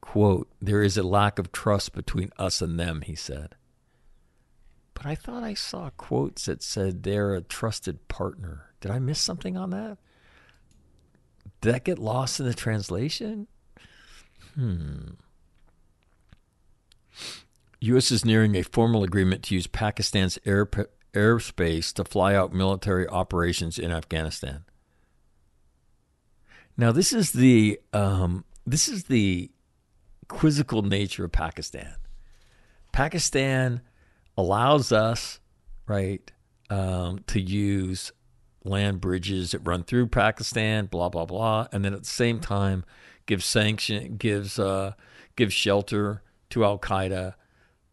Quote, there is a lack of trust between us and them, he said. But I thought I saw quotes that said they're a trusted partner. Did I miss something on that? Did that get lost in the translation? Hmm. U.S. is nearing a formal agreement to use Pakistan's air, airspace to fly out military operations in Afghanistan. Now, this is the um, this is the quizzical nature of Pakistan. Pakistan allows us, right, um, to use land bridges that run through Pakistan, blah blah blah, and then at the same time gives sanction, gives uh, gives shelter to Al Qaeda,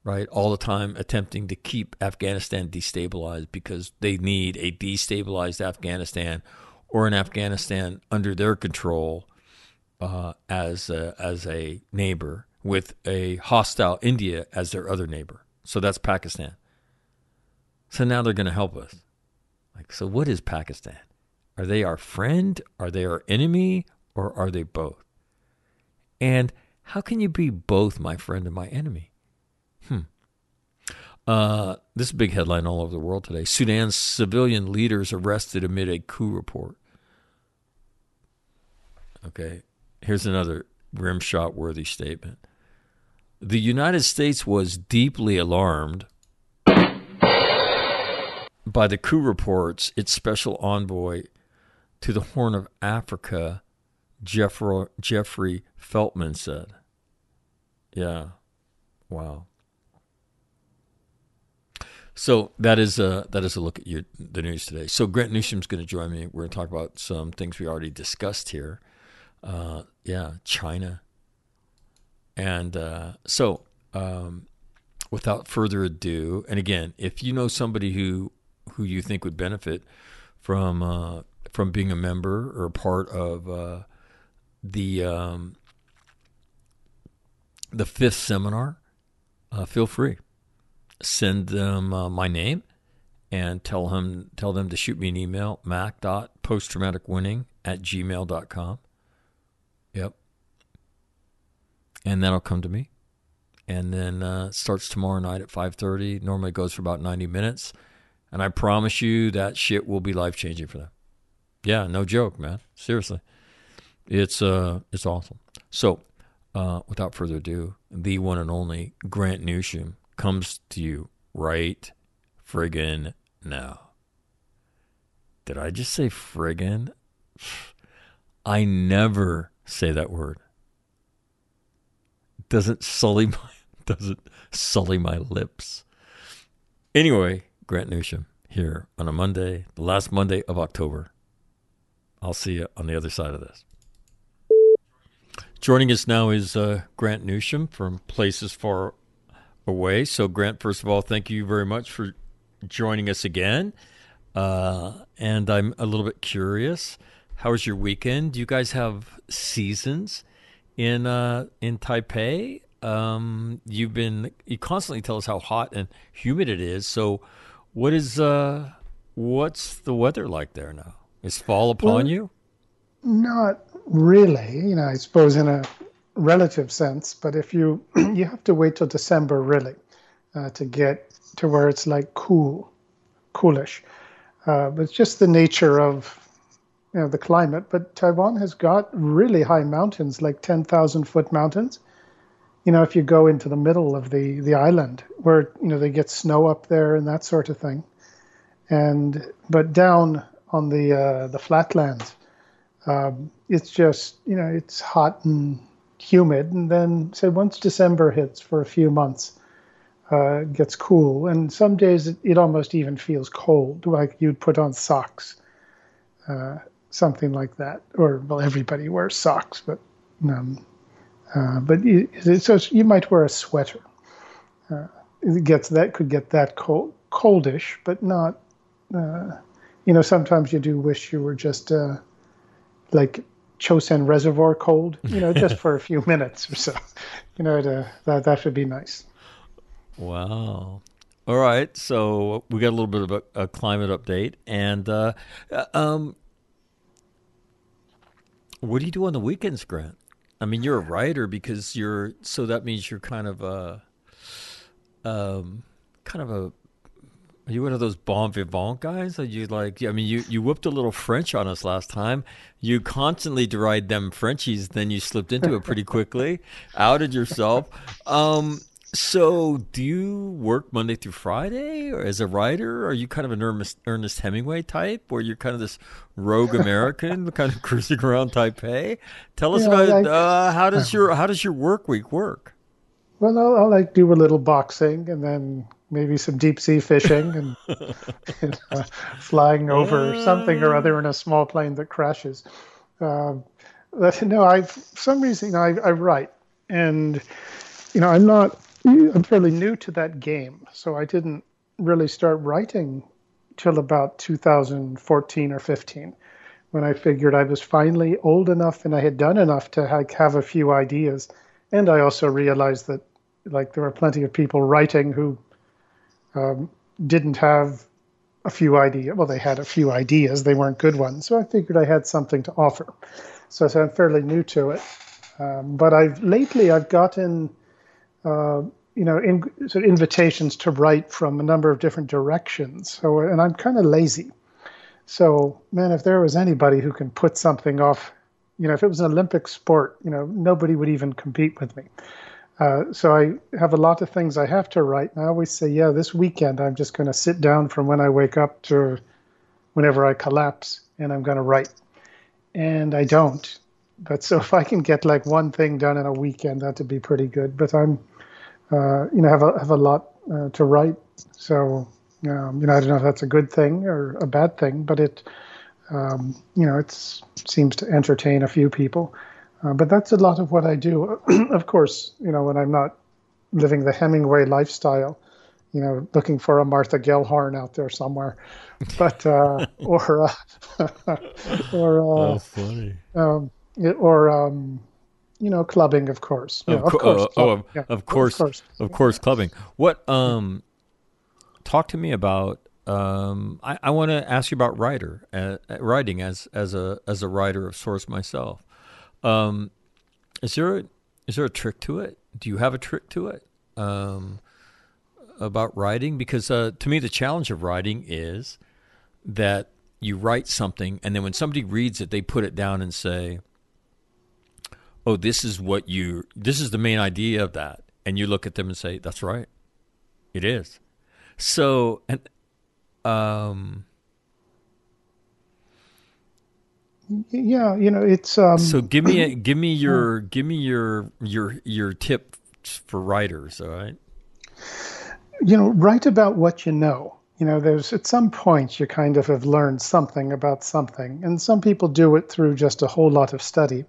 right? All the time attempting to keep Afghanistan destabilized because they need a destabilized Afghanistan or an Afghanistan under their control uh, as a, as a neighbor with a hostile India as their other neighbor. So that's Pakistan. So now they're going to help us. Like, so what is Pakistan? Are they our friend? Are they our enemy? Or are they both? And how can you be both my friend and my enemy? Hmm. Uh, this is a big headline all over the world today. Sudan's civilian leaders arrested amid a coup report. Okay, here's another rimshot worthy statement. The United States was deeply alarmed by the coup reports, its special envoy to the Horn of Africa, Jeffrey, Jeffrey Feltman said. Yeah. Wow. So that is a that is a look at the news today. So Grant Newsham's going to join me. We're going to talk about some things we already discussed here. Uh, yeah, China. And uh, so, um, without further ado, and again, if you know somebody who who you think would benefit from uh, from being a member or part of uh, the um, the fifth seminar, uh, feel free. Send them uh, my name and tell him tell them to shoot me an email, mac.posttraumaticwinning at gmail.com. Yep. And that'll come to me. And then uh, starts tomorrow night at 5.30. Normally goes for about 90 minutes. And I promise you that shit will be life changing for them. Yeah, no joke, man. Seriously. It's uh it's awesome. So, uh, without further ado, the one and only Grant Newsham comes to you right friggin' now. Did I just say friggin'? I never say that word. Doesn't sully my doesn't sully my lips. Anyway, Grant Newsham here on a Monday, the last Monday of October. I'll see you on the other side of this. Joining us now is uh, Grant Newsham from Places Far Away. So, Grant, first of all, thank you very much for joining us again. Uh, and I'm a little bit curious. How was your weekend? Do you guys have seasons in uh, in Taipei? Um, you've been you constantly tell us how hot and humid it is. So, what is uh, what's the weather like there now? Is fall upon Well, you? Not really, you know, I suppose in a relative sense, but if you you have to wait till December really uh, to get to where it's like cool, coolish. Uh, but it's just the nature of you know the climate. But Taiwan has got really high mountains, like ten thousand foot mountains. You know, if you go into the middle of the the island, where you know they get snow up there and that sort of thing, and but down on the uh, the flatlands, um, it's just you know it's hot and humid, and then say once December hits for a few months, uh, gets cool, and some days it, it almost even feels cold, like you'd put on socks, uh, something like that. Or well, everybody wears socks, but um, uh, but you, so you might wear a sweater. Uh, it gets that could get that cold, coldish, but not. Uh, you know, sometimes you do wish you were just uh, like Chosin Reservoir cold. You know, just for a few minutes or so. You know, to, that that would be nice. Wow. All right. So we got a little bit of a, a climate update, and uh, uh, um, what do you do on the weekends, Grant? I mean, you're a writer because you're so that means you're kind of a, um, kind of a. Are you one of those bon vivant guys? Are you like? I mean, you you whooped a little French on us last time. You constantly deride them Frenchies, then you slipped into it pretty quickly, outed yourself. Um, so, do you work Monday through Friday, or as a writer? Are you kind of an Ernest, Ernest Hemingway type, where you're kind of this rogue American, kind of cruising around Taipei? Tell us about uh, how does your how does your work week work? Well, I'll, I'll like do a little boxing and then maybe some deep sea fishing and, and, uh, flying over something or other in a small plane that crashes. Um, no, I for some reason I, I write, and you know I'm not. I'm fairly new to that game, so I didn't really start writing till about 2014 or 15 when I figured I was finally old enough and I had done enough to like, have a few ideas. And I also realized that like there were plenty of people writing who um, didn't have a few ideas. Well, they had a few ideas, they weren't good ones. So I figured I had something to offer. So, so I'm fairly new to it. Um, but I've lately I've gotten uh, you know in, sort of invitations to write from a number of different directions. So and I'm kind of lazy. So man, if there was anybody who can put something off, you know, if it was an Olympic sport, you know, nobody would even compete with me. Uh, so I have a lot of things I have to write. And I always say, yeah, this weekend I'm just going to sit down from when I wake up to whenever I collapse, and I'm going to write. And I don't. But so if I can get like one thing done in a weekend, that'd be pretty good. But I'm, uh, you know, have a have a lot uh, to write. So um, you know, I don't know if that's a good thing or a bad thing, but it, um, you know, it seems to entertain a few people. Uh, but that's a lot of what I do. of course, you know, when I'm not living the Hemingway lifestyle, you know, looking for a Martha Gellhorn out there somewhere, but uh, or uh, or uh, funny. um, it- or um, you know, clubbing, of course. Of, know, of course, uh, oh, clubbing, of, yeah, of course, of course, clubbing. What? Um, talk to me about. Um, I, I want to ask you about writer, uh, writing as as a as a writer of sorts myself. Um, is there a, is there a trick to it? Do you have a trick to it? Um, about writing because uh, to me the challenge of writing is that you write something and then when somebody reads it they put it down and say oh this is what you this is the main idea of that. And you look at them and say that's right. It is. So and um yeah, you know, it's um, so give me a, give me your give me your your your tip for writers all right? You know, write about what you know. You know, there's at some point you kind of have learned something about something, and some people do it through just a whole lot of study,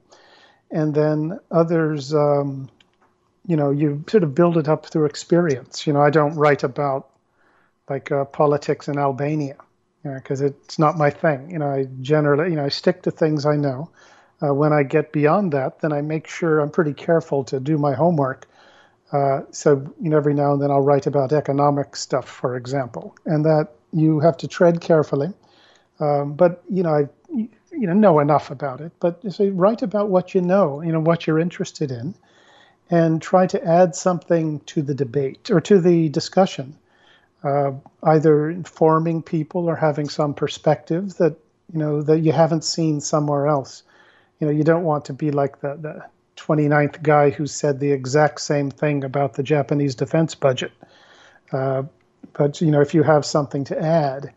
and then others, um, you know, you sort of build it up through experience. You know, I don't write about like uh, politics in Albania, you know, because it's not my thing. You know, I generally, you know, I stick to things I know. Uh, when I get beyond that, then I make sure I'm pretty careful to do my homework. Uh, so you know, every now and then I'll write about economic stuff, for example, and that you have to tread carefully. Um, but you know, I you know know enough about it. But so write about what you know, you know what you're interested in, and try to add something to the debate or to the discussion, uh, either informing people or having some perspective that you know that you haven't seen somewhere else. You know, you don't want to be like the the 29th guy who said the exact same thing about the Japanese defense budget. Uh, but you know, if you have something to add,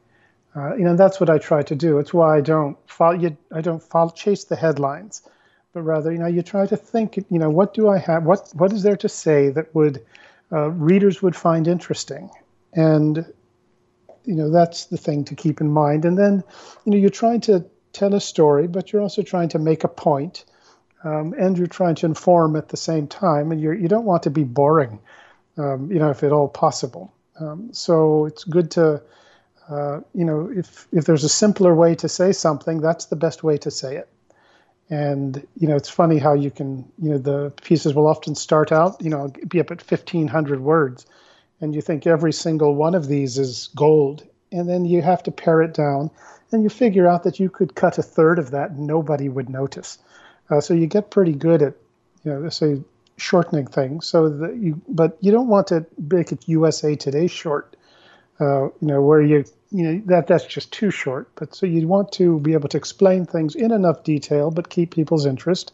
uh, you know that's what I try to do. It's why I don't follow. You, I don't follow, chase the headlines, but rather, you know, you try to think. You know, what do I have? What what is there to say that would uh, readers would find interesting? And you know, that's the thing to keep in mind. And then, you know, you're trying to tell a story, but you're also trying to make a point, um, and you're trying to inform at the same time. And you're you don't want to be boring, um, you know, if at all possible. Um, so it's good to, uh, you know, if if there's a simpler way to say something, that's the best way to say it. And you know, it's funny how you can, you know, the pieces will often start out, you know, be up at 1,500 words, and you think every single one of these is gold, and then you have to pare it down, and you figure out that you could cut a third of that, and nobody would notice. Uh, so you get pretty good at, you know, say shortening things so that you but you don't want to make it USA Today short uh, you know where you you know that that's just too short. But so you want to be able to explain things in enough detail but keep people's interest.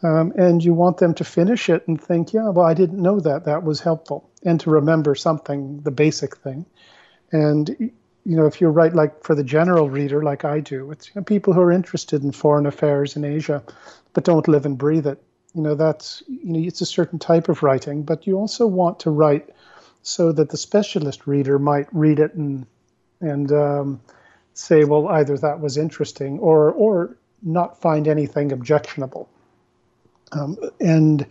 Um, and you want them to finish it and think yeah well I didn't know that. That was helpful. And to remember something the basic thing. And you know if you write like for the general reader like I do it's you know, people who are interested in foreign affairs in Asia but don't live and breathe it. You know that's you know it's a certain type of writing but you also want to write so that the specialist reader might read it and and um, say well either that was interesting or or not find anything objectionable um, and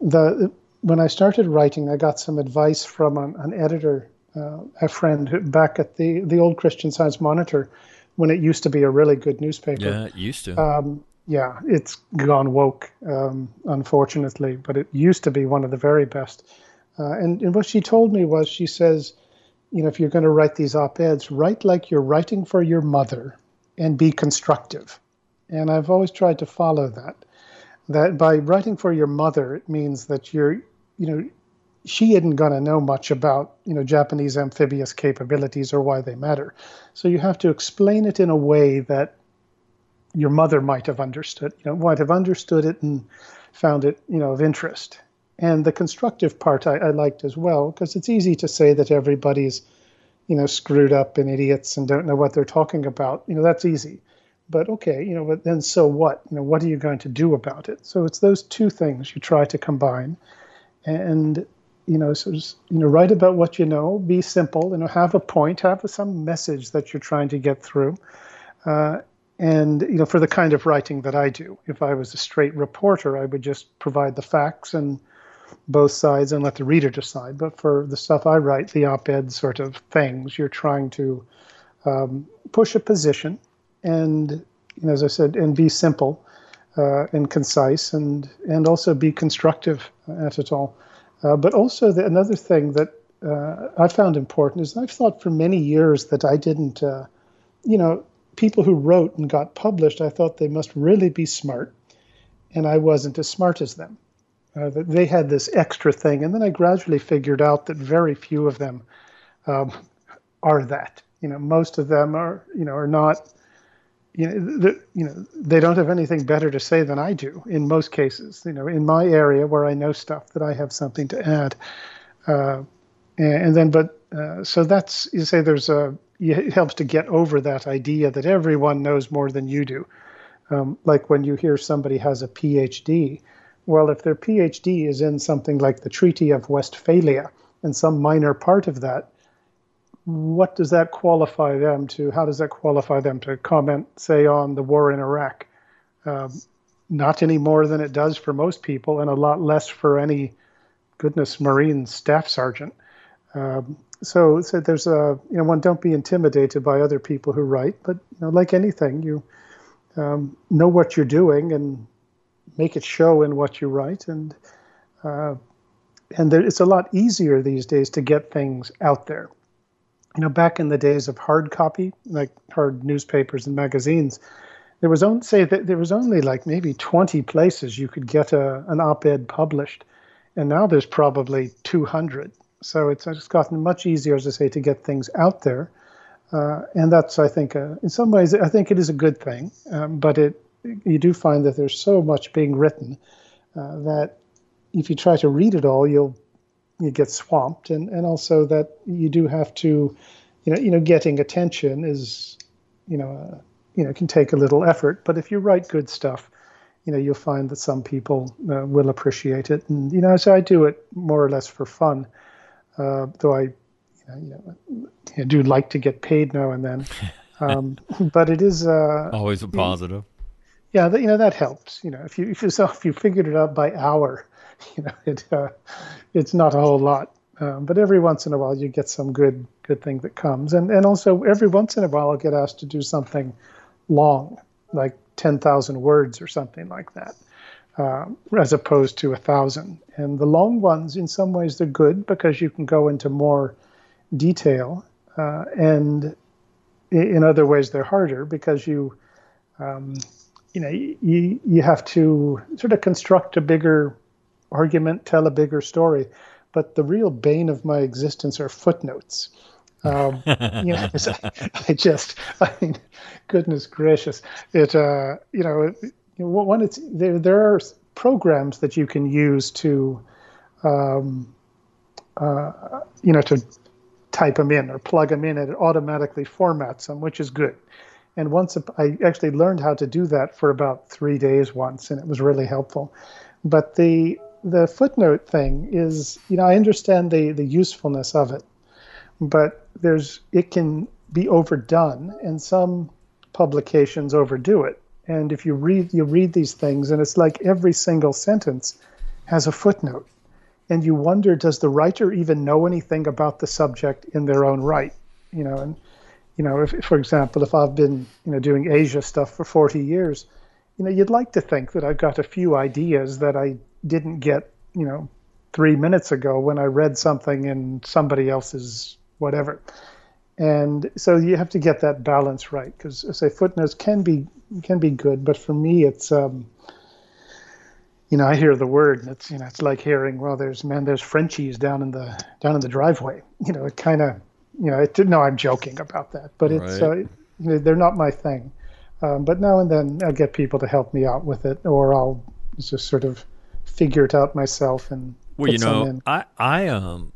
the when I started writing I got some advice from an, an editor uh, a friend who, back at the the old Christian Science Monitor when it used to be a really good newspaper Yeah, it used to. um, yeah, it's gone woke, um, unfortunately, but it used to be one of the very best. Uh, and, and what she told me was, she says, you know, if you're going to write these op-eds, write like you're writing for your mother, and be constructive. And I've always tried to follow that. That by writing for your mother, it means that you're, you know, she isn't going to know much about, you know, Japanese amphibious capabilities or why they matter. So you have to explain it in a way that your mother might have understood, you know, might have understood it and found it, you know, of interest. And the constructive part I, I liked as well, because it's easy to say that everybody's, you know, screwed up and idiots and don't know what they're talking about. You know, that's easy. But okay, you know, but then so what? You know, what are you going to do about it? So it's those two things you try to combine, and you know, so just, you know, write about what you know. Be simple. You know, have a point. Have some message that you're trying to get through. Uh, and you know for the kind of writing that I do. If I was a straight reporter, I would just provide the facts and both sides and let the reader decide. But for the stuff I write, the op-ed sort of things, you're trying to um, push a position and, as I said, and be simple uh, and concise and and also be constructive at it all. Uh, but also the, another thing that uh, I found important is I've thought for many years that I didn't, uh, you know, people who wrote and got published, I thought they must really be smart, and I wasn't as smart as them. Uh, they had this extra thing, and then I gradually figured out that very few of them um, are that. You know, most of them are, you know, are not. You know, you know, they don't have anything better to say than I do in most cases. You know, in my area where I know stuff, that I have something to add. Uh, and, and then, but uh, so that's you say there's a it helps to get over that idea that everyone knows more than you do. Um, like when you hear somebody has a PhD, well, if their PhD is in something like the Treaty of Westphalia and some minor part of that, what does that qualify them to? How does that qualify them to comment, say, on the war in Iraq? Um, not any more than it does for most people, and a lot less for any, goodness, Marine staff sergeant. Um, so, so there's a you know one don't be intimidated by other people who write, but you know like anything, you um, know what you're doing and make it show in what you write, and uh, and there, it's a lot easier these days to get things out there. you know, back in the days of hard copy, like hard newspapers and magazines, there was only say that there was only like maybe 20 places you could get a, an op-ed published, and now there's probably 200. So it's just gotten much easier, as I say, to get things out there, uh, and that's I think uh, in some ways I think it is a good thing. Um, but it you do find that there's so much being written uh, that if you try to read it all, you'll you get swamped, and and also that you do have to, you know, you know, getting attention is, you know, uh, you know, can take a little effort. But if you write good stuff, you know, you'll find that some people uh, will appreciate it, and you know, so I do it more or less for fun, uh, though I, you know, you know, I do like to get paid now and then. Um, but it is uh, always a positive. Yeah, that, you know that helps. You know, if you if you, so if you figured it out by hour, you know, it uh, it's not a whole lot. Um, but every once in a while, you get some good good thing that comes, and and also every once in a while, I'll get asked to do something long, like ten thousand words or something like that, uh, as opposed to a thousand. And the long ones, in some ways, they're good because you can go into more detail, uh, and in other ways, they're harder because you. Um, you know, you you have to sort of construct a bigger argument, tell a bigger story. But the real bane of my existence are footnotes. Um, you know, I just, I mean, goodness gracious, it, uh, you know, when it's there, there are programs that you can use to, um, uh, you know, to type them in or plug them in, and it automatically formats them, which is good. And once I actually learned how to do that for about three days once, and it was really helpful. But the the footnote thing is, you know, I understand the the usefulness of it, but there's it can be overdone, and some publications overdo it. And if you read you read these things, and it's like every single sentence has a footnote, and you wonder, does the writer even know anything about the subject in their own right? You know, and you know, if, for example, if I've been you know doing Asia stuff for 40 years, you know, you'd like to think that I've got a few ideas that I didn't get, you know, three minutes ago when I read something in somebody else's whatever. And so you have to get that balance right because, say, footnotes can be can be good, but for me, it's um, you know, I hear the word, and it's you know, it's like hearing, well, there's man, there's Frenchies down in the down in the driveway. You know, it kind of, you know, it, no, I'm joking about that, but it's, uh, they're not my thing. Um, but now and then I'll get people to help me out with it, or I'll just sort of figure it out myself and well you know i i um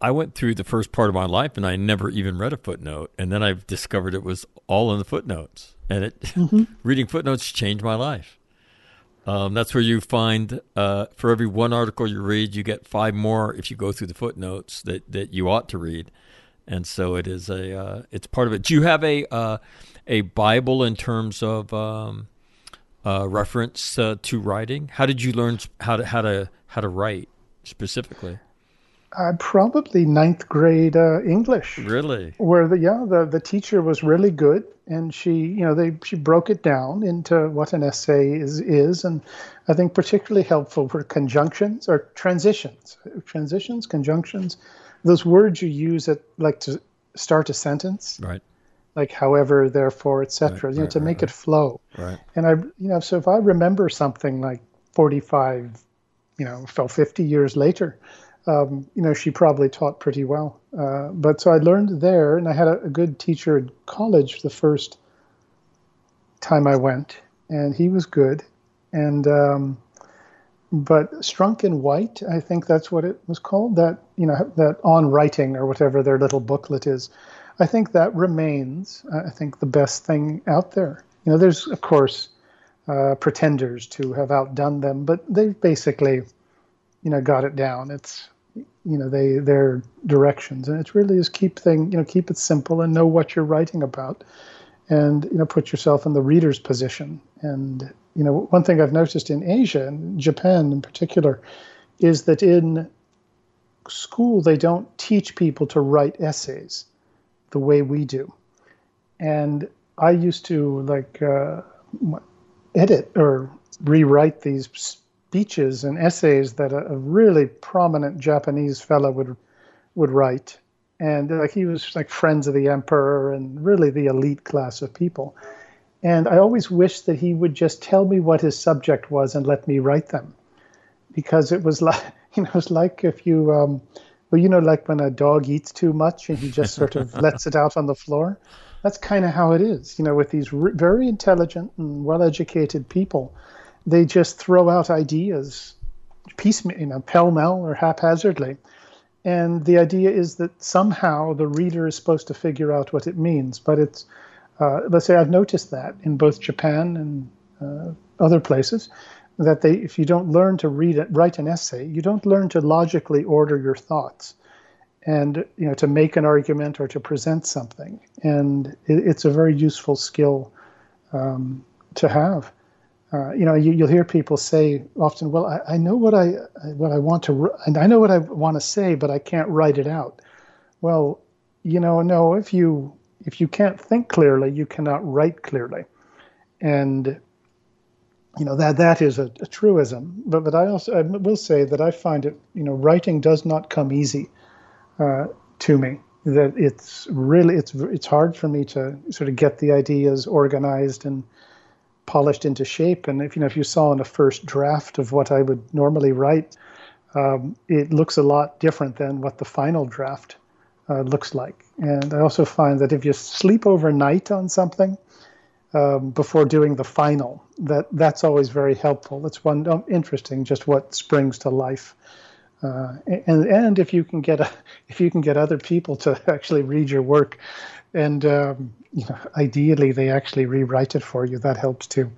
i went through the first part of my life and i never even read a footnote and then i've discovered it was all in the footnotes and it mm-hmm. reading footnotes changed my life um, that's where you find uh, for every one article you read you get five more if you go through the footnotes that, that you ought to read and so it is a uh, it's part of it do you have a uh, a bible in terms of um, uh, reference uh, to writing? How did you learn how to how to how to write specifically? Uh, probably ninth grade uh, English. Really? Where the yeah the, the teacher was really good, and she you know they she broke it down into what an essay is is, and I think particularly helpful were conjunctions or transitions, transitions, conjunctions, those words you use at like to start a sentence. Right like however, therefore, etc. Right, you know, right, to make right, it flow. Right. And I, you know, so if I remember something like 45, you know, fell 50 years later, um, you know, she probably taught pretty well. Uh, but so I learned there, and I had a, a good teacher in college the first time I went, and he was good. And um, but Strunk and White, I think that's what it was called. That you know, that on writing or whatever their little booklet is. I think that remains, I think, the best thing out there. You know, there's, of course, uh, pretenders to have outdone them, but they've basically, you know, got it down. It's, you know, they their directions, and it really is keep thing, you know, keep it simple and know what you're writing about, and you know, put yourself in the reader's position. And you know, one thing I've noticed in Asia and Japan in particular, is that in school they don't teach people to write essays the way we do. And I used to like uh, edit or rewrite these speeches and essays that a, a, really prominent Japanese fellow would would write, and like he was like friends of the emperor and really the elite class of people. And I always wished that he would just tell me what his subject was and let me write them, because it was like you know, it's like if you, um, well, you know, like when a dog eats too much and he just sort of lets it out on the floor. That's kind of how it is, you know, with these re- very intelligent and well-educated people. They just throw out ideas, piecemeal, you know, pell-mell or haphazardly, and the idea is that somehow the reader is supposed to figure out what it means. But it's, uh, let's say, I've noticed that in both Japan and uh, other places, that they, if you don't learn to read it, write an essay, you don't learn to logically order your thoughts, and you know to make an argument or to present something. And it, it's a very useful skill um, to have. Uh, you know, you, will hear people say often, "Well, I, I, know what I what I want to, and I know what I want to say, but I can't write it out." Well, you know, no. If you if you can't think clearly, you cannot write clearly, and you know that that is a, a truism. But but I also I will say that I find it, you know, writing does not come easy uh, to me. That it's really it's it's hard for me to sort of get the ideas organized and polished into shape. And if you know, if you saw in a first draft of what I would normally write, um, it looks a lot different than what the final draft uh, looks like. And I also find that if you sleep overnight on something um, before doing the final, that that's always very helpful. It's one um, interesting, just what springs to life. Uh, and and if you can get a, if you can get other people to actually read your work, and um, you know, ideally they actually rewrite it for you. That helps too.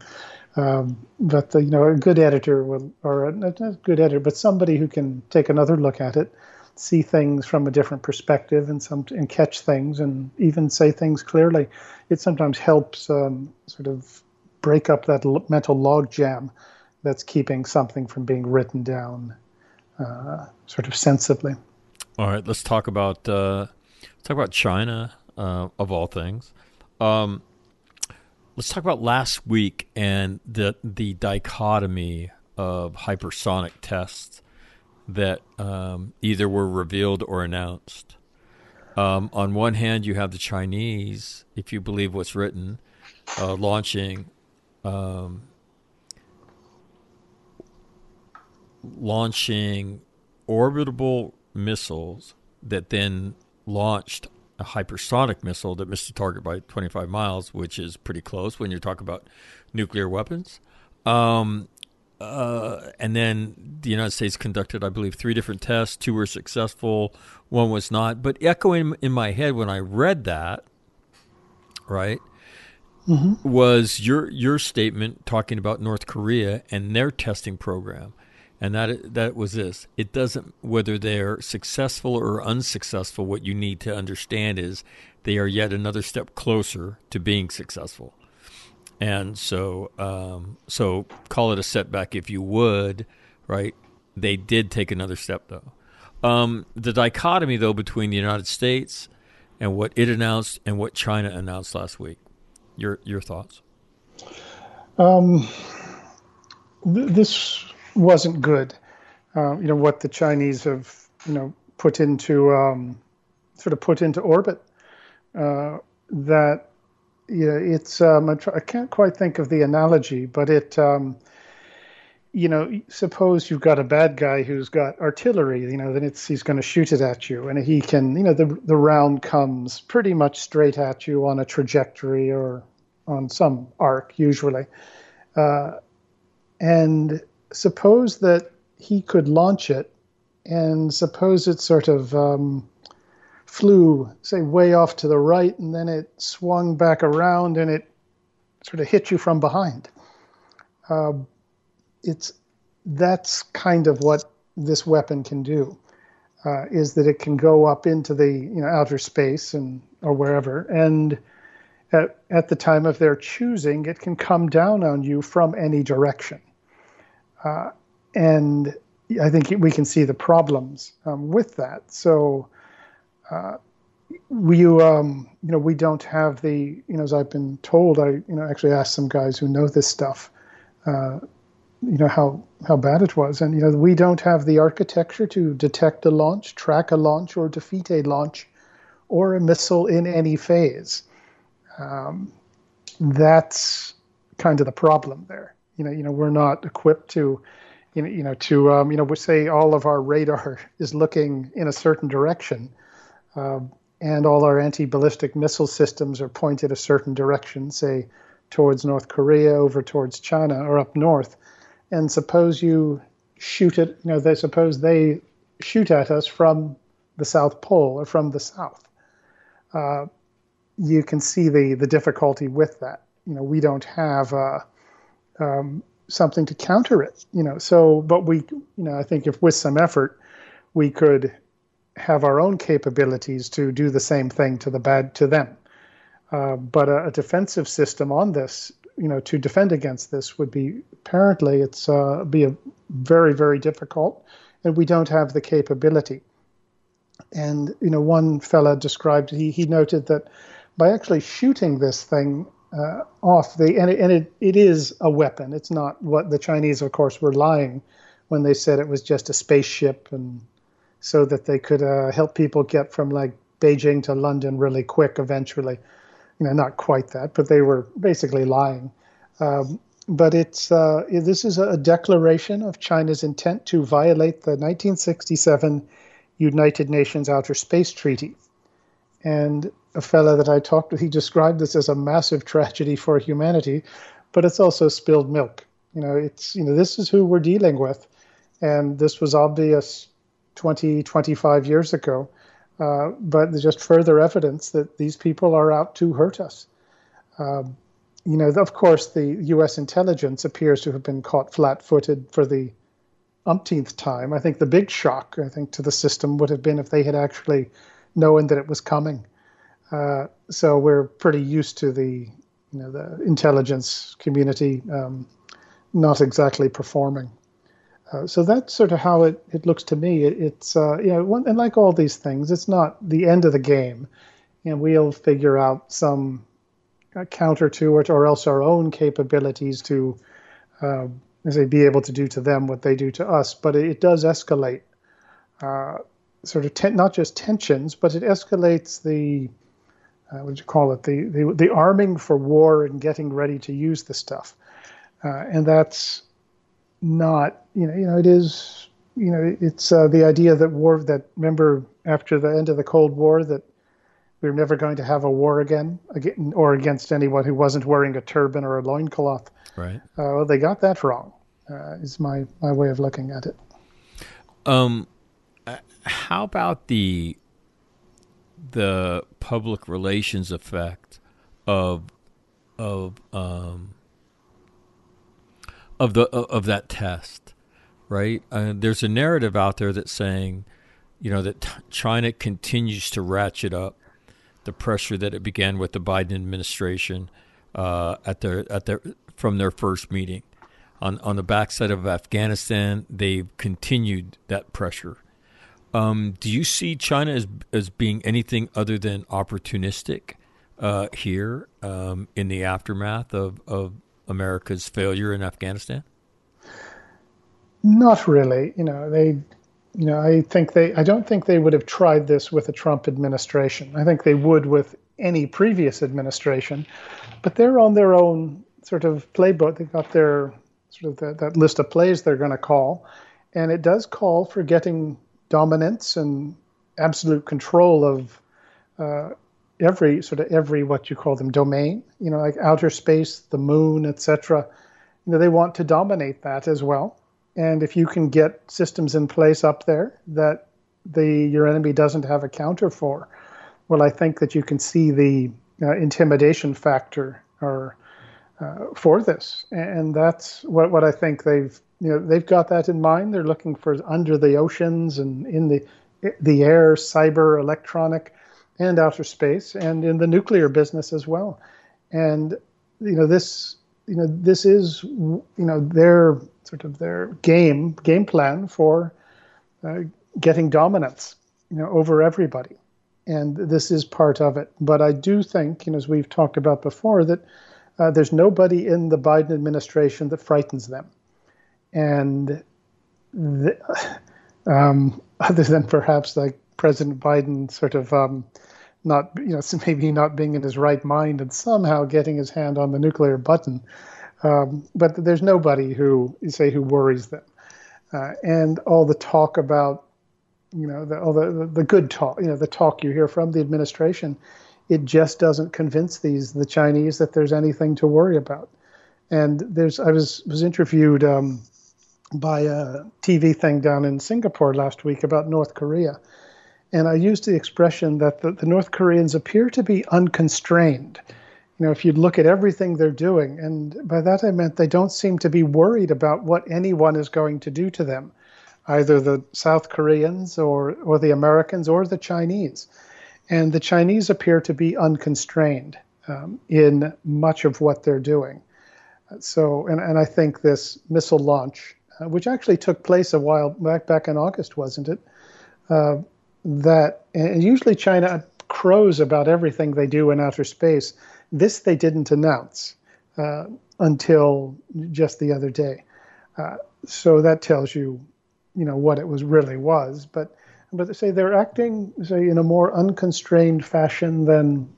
Um, but the, you know, a good editor will, or a, not a good editor, but somebody who can take another look at it, see things from a different perspective, and some and catch things, and even say things clearly. It sometimes helps um, sort of break up that l- mental log jam that's keeping something from being written down, uh, sort of sensibly. All right, let's talk about uh, talk about China uh, of all things. Um, let's talk about last week and the the dichotomy of hypersonic tests that um, either were revealed or announced. Um, on one hand, you have the Chinese, if you believe what's written, uh, launching um, launching orbitable missiles that then launched a hypersonic missile that missed the target by 25 miles, which is pretty close when you're talking about nuclear weapons. Um, uh, and then the United States conducted, I believe, three different tests. Two were successful, one was not. But echoing in my head when I read that, right, mm-hmm. was your your statement talking about North Korea and their testing program and that that was this. It doesn't whether they're successful or unsuccessful. What you need to understand is they are yet another step closer to being successful, and so um, so call it a setback if you would, right? They did take another step though. Um, the dichotomy though between the United States and what it announced and what China announced last week. Your your thoughts? Um, th- this wasn't good. Uh, you know what the Chinese have you know put into um, sort of put into orbit. Uh, that you know, it's um, I can't quite think of the analogy, but it um, you know suppose you've got a bad guy who's got artillery, you know, then it's he's going to shoot it at you, and he can you know the the round comes pretty much straight at you on a trajectory or on some arc usually. Uh, and suppose that he could launch it, and suppose it sort of um, flew, say, way off to the right, and then it swung back around and it sort of hit you from behind. Uh, it's that's kind of what this weapon can do. Uh, is that it can go up into the you know outer space and or wherever, and at, at the time of their choosing, it can come down on you from any direction. Uh, and I think we can see the problems um, with that. So, uh, we um, you know we don't have the you know as I've been told I you know actually asked some guys who know this stuff uh, you know how how bad it was and you know we don't have the architecture to detect a launch track a launch or defeat a launch or a missile in any phase. Um, that's kind of the problem there. You know, you know, we're not equipped to, you know, you know, to um, you know, we say all of our radar is looking in a certain direction, uh, and all our anti-ballistic missile systems are pointed a certain direction, say towards North Korea, over towards China, or up north. And suppose you shoot it, you know, they suppose they shoot at us from the South Pole or from the south. Uh, you can see the the difficulty with that. You know, we don't have uh, um, something to counter it. You know, so but we, you know, I think if with some effort, we could have our own capabilities to do the same thing to the bad to them. Uh, but a, a, defensive system on this, you know, to defend against this would be apparently it's uh, be a very very difficult, and we don't have the capability. And you know, one fella described he he noted that by actually shooting this thing uh, off, the and, it, and it, it is a weapon. It's not what the Chinese, of course, were lying when they said it was just a spaceship and so that they could uh, help people get from like Beijing to London really quick eventually. You know, not quite that, but they were basically lying. Um, but it's uh, this is a declaration of China's intent to violate the 1967 United Nations Outer Space Treaty. And a fellow that I talked to, he described this as a massive tragedy for humanity, but it's also spilled milk. You know, it's you know this is who we're dealing with, and this was obvious 20, 25 years ago. Uh, but there's just further evidence that these people are out to hurt us. Um, you know, of course, the U.S. intelligence appears to have been caught flat-footed for the umpteenth time. I think the big shock, I think, to the system would have been if they had actually known that it was coming. Uh, so we're pretty used to the, you know, the intelligence community um, not exactly performing. Uh, so that's sort of how it, it looks to me. It, it's uh, you know, one, and like all these things, it's not the end of the game, and we'll figure out some uh, counter to it, or else our own capabilities to uh, be able to do to them what they do to us. But it, it does escalate uh, sort of ten, not just tensions, but it escalates the uh, what do you call it the, the the arming for war and getting ready to use the stuff, uh, and that's not you know you know it is you know it's uh, the idea that war that remember after the end of the Cold War that we are never going to have a war again, again or against anyone who wasn't wearing a turban or a loincloth. Right. Uh, well, they got that wrong. Uh, is my my way of looking at it. Um, how about the the public relations effect of of um of the of that test, right? Uh, there's a narrative out there that's saying, you know, that China continues to ratchet up the pressure that it began with the Biden administration uh, at their at their from their first meeting on on the backside of Afghanistan, they've continued that pressure. Um, do you see China as as being anything other than opportunistic uh, here um, in the aftermath of, of America's failure in Afghanistan? Not really. You know, they, you know, I think they, I don't think they would have tried this with a Trump administration. I think they would with any previous administration, but they're on their own sort of playbook. They've got their sort of that, that list of plays they're going to call. And it does call for getting dominance and absolute control of uh, every sort of every what you call them domain, you know, like outer space, the moon, etc. You know, they want to dominate that as well. And if you can get systems in place up there that the your enemy doesn't have a counter for, well, I think that you can see the uh, intimidation factor or uh, for this, and that's what what I think they've you know they've got that in mind. They're looking for under the oceans and in the the air, cyber, electronic, and outer space, and in the nuclear business as well. And you know this you know this is you know their sort of their game game plan for uh, getting dominance you know over everybody and this is part of it but i do think you know as we've talked about before that uh, there's nobody in the Biden administration that frightens them. And the, um, other than perhaps like President Biden sort of um, not you know maybe not being in his right mind and somehow getting his hand on the nuclear button. Um, but there's nobody who you say who worries them, uh, and all the talk about you know the, all the the good talk you know the talk you hear from the administration, it just doesn't convince these the Chinese that there's anything to worry about. And there's I was was interviewed um, by a TV thing down in Singapore last week about North Korea and I used the expression that the, the North Koreans appear to be unconstrained. You know, if you look at everything they're doing, and by that I meant they don't seem to be worried about what anyone is going to do to them, either the South Koreans or, or the Americans or the Chinese. And the Chinese appear to be unconstrained um, in much of what they're doing. So, and, and I think this missile launch, which actually took place a while back, back in August, wasn't it? Uh, that, and usually China crows about everything they do in outer space. This they didn't announce uh, until just the other day. Uh, so that tells you, you know, what it was really was. But but they say they're acting say in a more unconstrained fashion than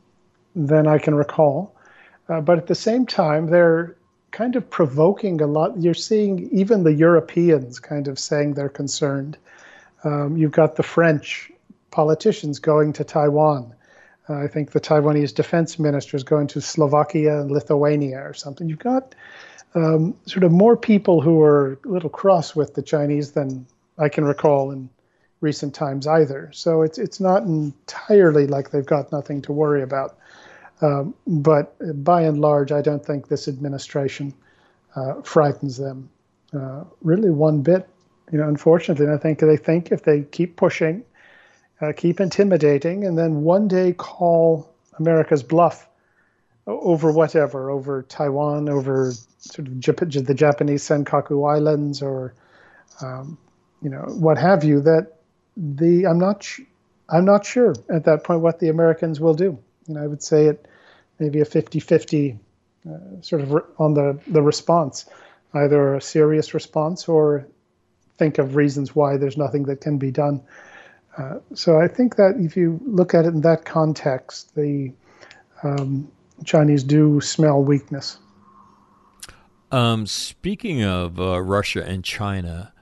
than I can recall. Uh, but at the same time, they're kind of provoking a lot. You're seeing even the Europeans kind of saying they're concerned. Um, you've got the French politicians going to Taiwan. Uh, I think the Taiwanese defense minister is going to Slovakia and Lithuania or something. You've got um, sort of more people who are a little cross with the Chinese than I can recall in recent times either. So it's it's not entirely like they've got nothing to worry about. Um, but by and large, I don't think this administration uh, frightens them uh, really one bit. You know, unfortunately, I think they think if they keep pushing uh, keep intimidating, and then one day call America's bluff over whatever, over Taiwan, over sort of Jap- the Japanese Senkaku Islands, or um, you know what have you. That the I'm not sh- I'm not sure at that point what the Americans will do. You know, I would say it maybe a 50-50 uh, sort of re- on the the response, either a serious response or think of reasons why there's nothing that can be done. Uh, so I think that if you look at it in that context, the um, Chinese do smell weakness. Um, speaking of uh, Russia and China,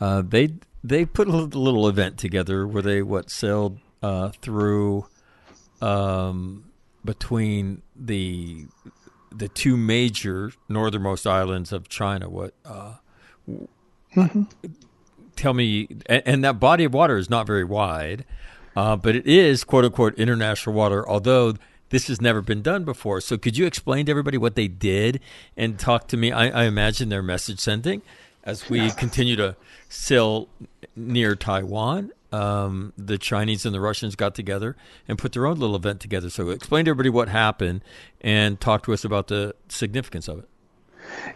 uh, they they put a little event together where they what sailed uh, through um, between the the two major northernmost islands of China. What uh, mm-hmm tell me, and, and, that body of water is not very wide, uh, but it is quote unquote international water, although this has never been done before. So could you explain to everybody what they did and talk to me? I, I imagine their message sending as we continue to sail near Taiwan. Um, the Chinese and the Russians got together and put their own little event together. So explain to everybody what happened and talk to us about the significance of it.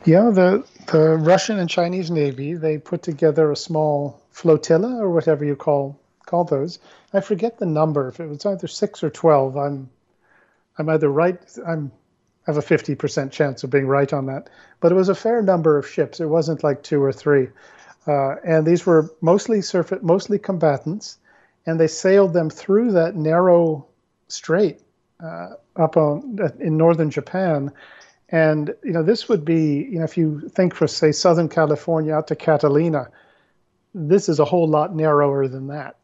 Yeah, the the Russian and Chinese Navy they put together a small flotilla or whatever you call call those. I forget the number. If it was either six or twelve, I'm I'm either right. I'm I have a fifty percent chance of being right on that. But it was a fair number of ships. It wasn't like two or three, uh, and these were mostly surface, mostly combatants, and they sailed them through that narrow strait uh, up on in northern Japan and you know, this would be, you know, if you think for say Southern California out to Catalina, this is a whole lot narrower than that.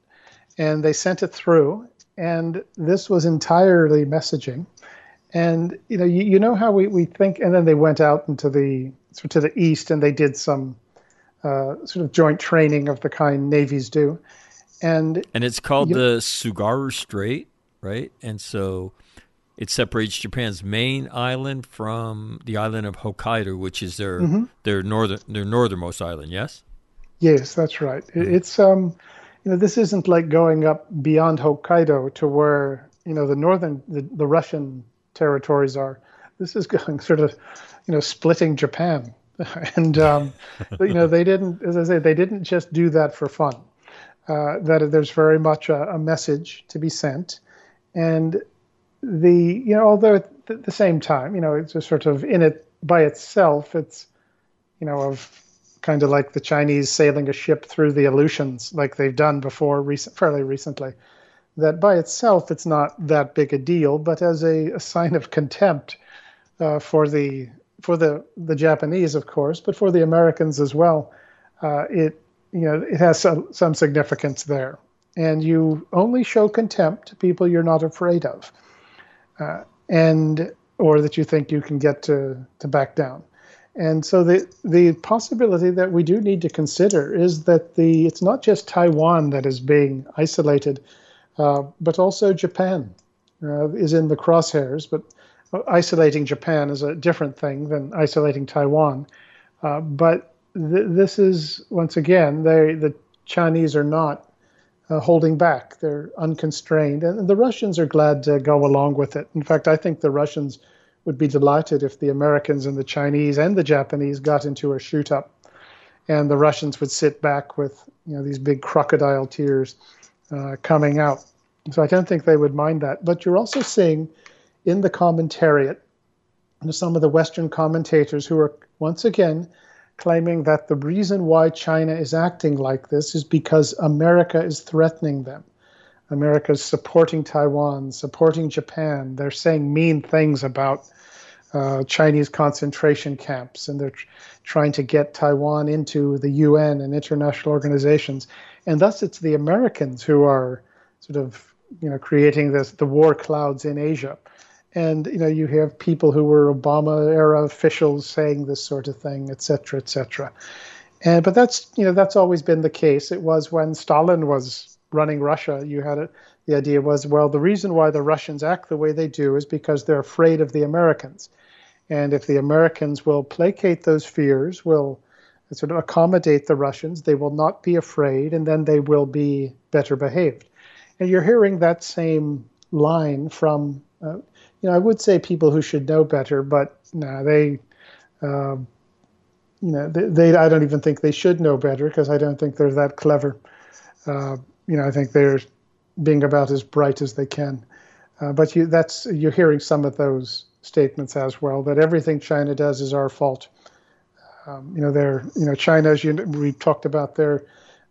And they sent it through, and this was entirely messaging. And you know, you, you know how we, we think, and then they went out into the to the east, and they did some uh, sort of joint training of the kind navies do. And and it's called you, the Tsugaru Strait, right? And so it separates Japan's main island from the island of Hokkaido, which is their mm-hmm. their northern their northernmost island. Yes. Yes, that's right. Mm-hmm. It's um, you know, this isn't like going up beyond Hokkaido to where you know the northern the, the Russian territories are. This is going sort of, you know, splitting Japan, and um, you know they didn't, as I say, they didn't just do that for fun. Uh, that there's very much a, a message to be sent, and the you know although at the same time you know it's a sort of in it by itself it's you know of kind of like the Chinese sailing a ship through the Aleutians like they've done before recent fairly recently that by itself it's not that big a deal, but as a, a sign of contempt uh, for the for the the Japanese, of course, but for the Americans as well, uh, it you know it has some some significance there. And you only show contempt to people you're not afraid of, uh, and or that you think you can get to to back down. And so the the possibility that we do need to consider is that the it's not just Taiwan that is being isolated, uh, but also Japan uh, is in the crosshairs. But isolating Japan is a different thing than isolating Taiwan. Uh, but th- this is once again they the Chinese are not uh, holding back; they're unconstrained, and the Russians are glad to go along with it. In fact, I think the Russians would be delighted if the Americans and the Chinese and the Japanese got into a shoot up, and the Russians would sit back with you know these big crocodile tears uh, coming out. So I don't think they would mind that. But you're also seeing in the commentariat know, some of the Western commentators who are once again claiming that the reason why China is acting like this is because America is threatening them. America is supporting Taiwan, supporting Japan. They're saying mean things about uh, Chinese concentration camps, and they're tr- trying to get Taiwan into the UN and international organizations. And thus, it's the Americans who are sort of, you know, creating this the war clouds in Asia. And you know, you have people who were Obama era officials saying this sort of thing, et cetera, et cetera. And but that's you know that's always been the case. It was when Stalin was running Russia. You had it. The idea was well, the reason why the Russians act the way they do is because they're afraid of the Americans and if the Americans will placate those fears, will sort of accommodate the Russians, they will not be afraid, and then they will be better behaved. And you're hearing that same line from, uh, you know, I would say people who should know better, but no, they, uh, you know, they, they, I don't even think they should know better because I don't think they're that clever. Uh, you know, I think they're being about as bright as they can. Uh, but you, that's you're hearing some of those statements as well that everything China does is our fault. Um, you know, they're you know China, as you we talked about, they're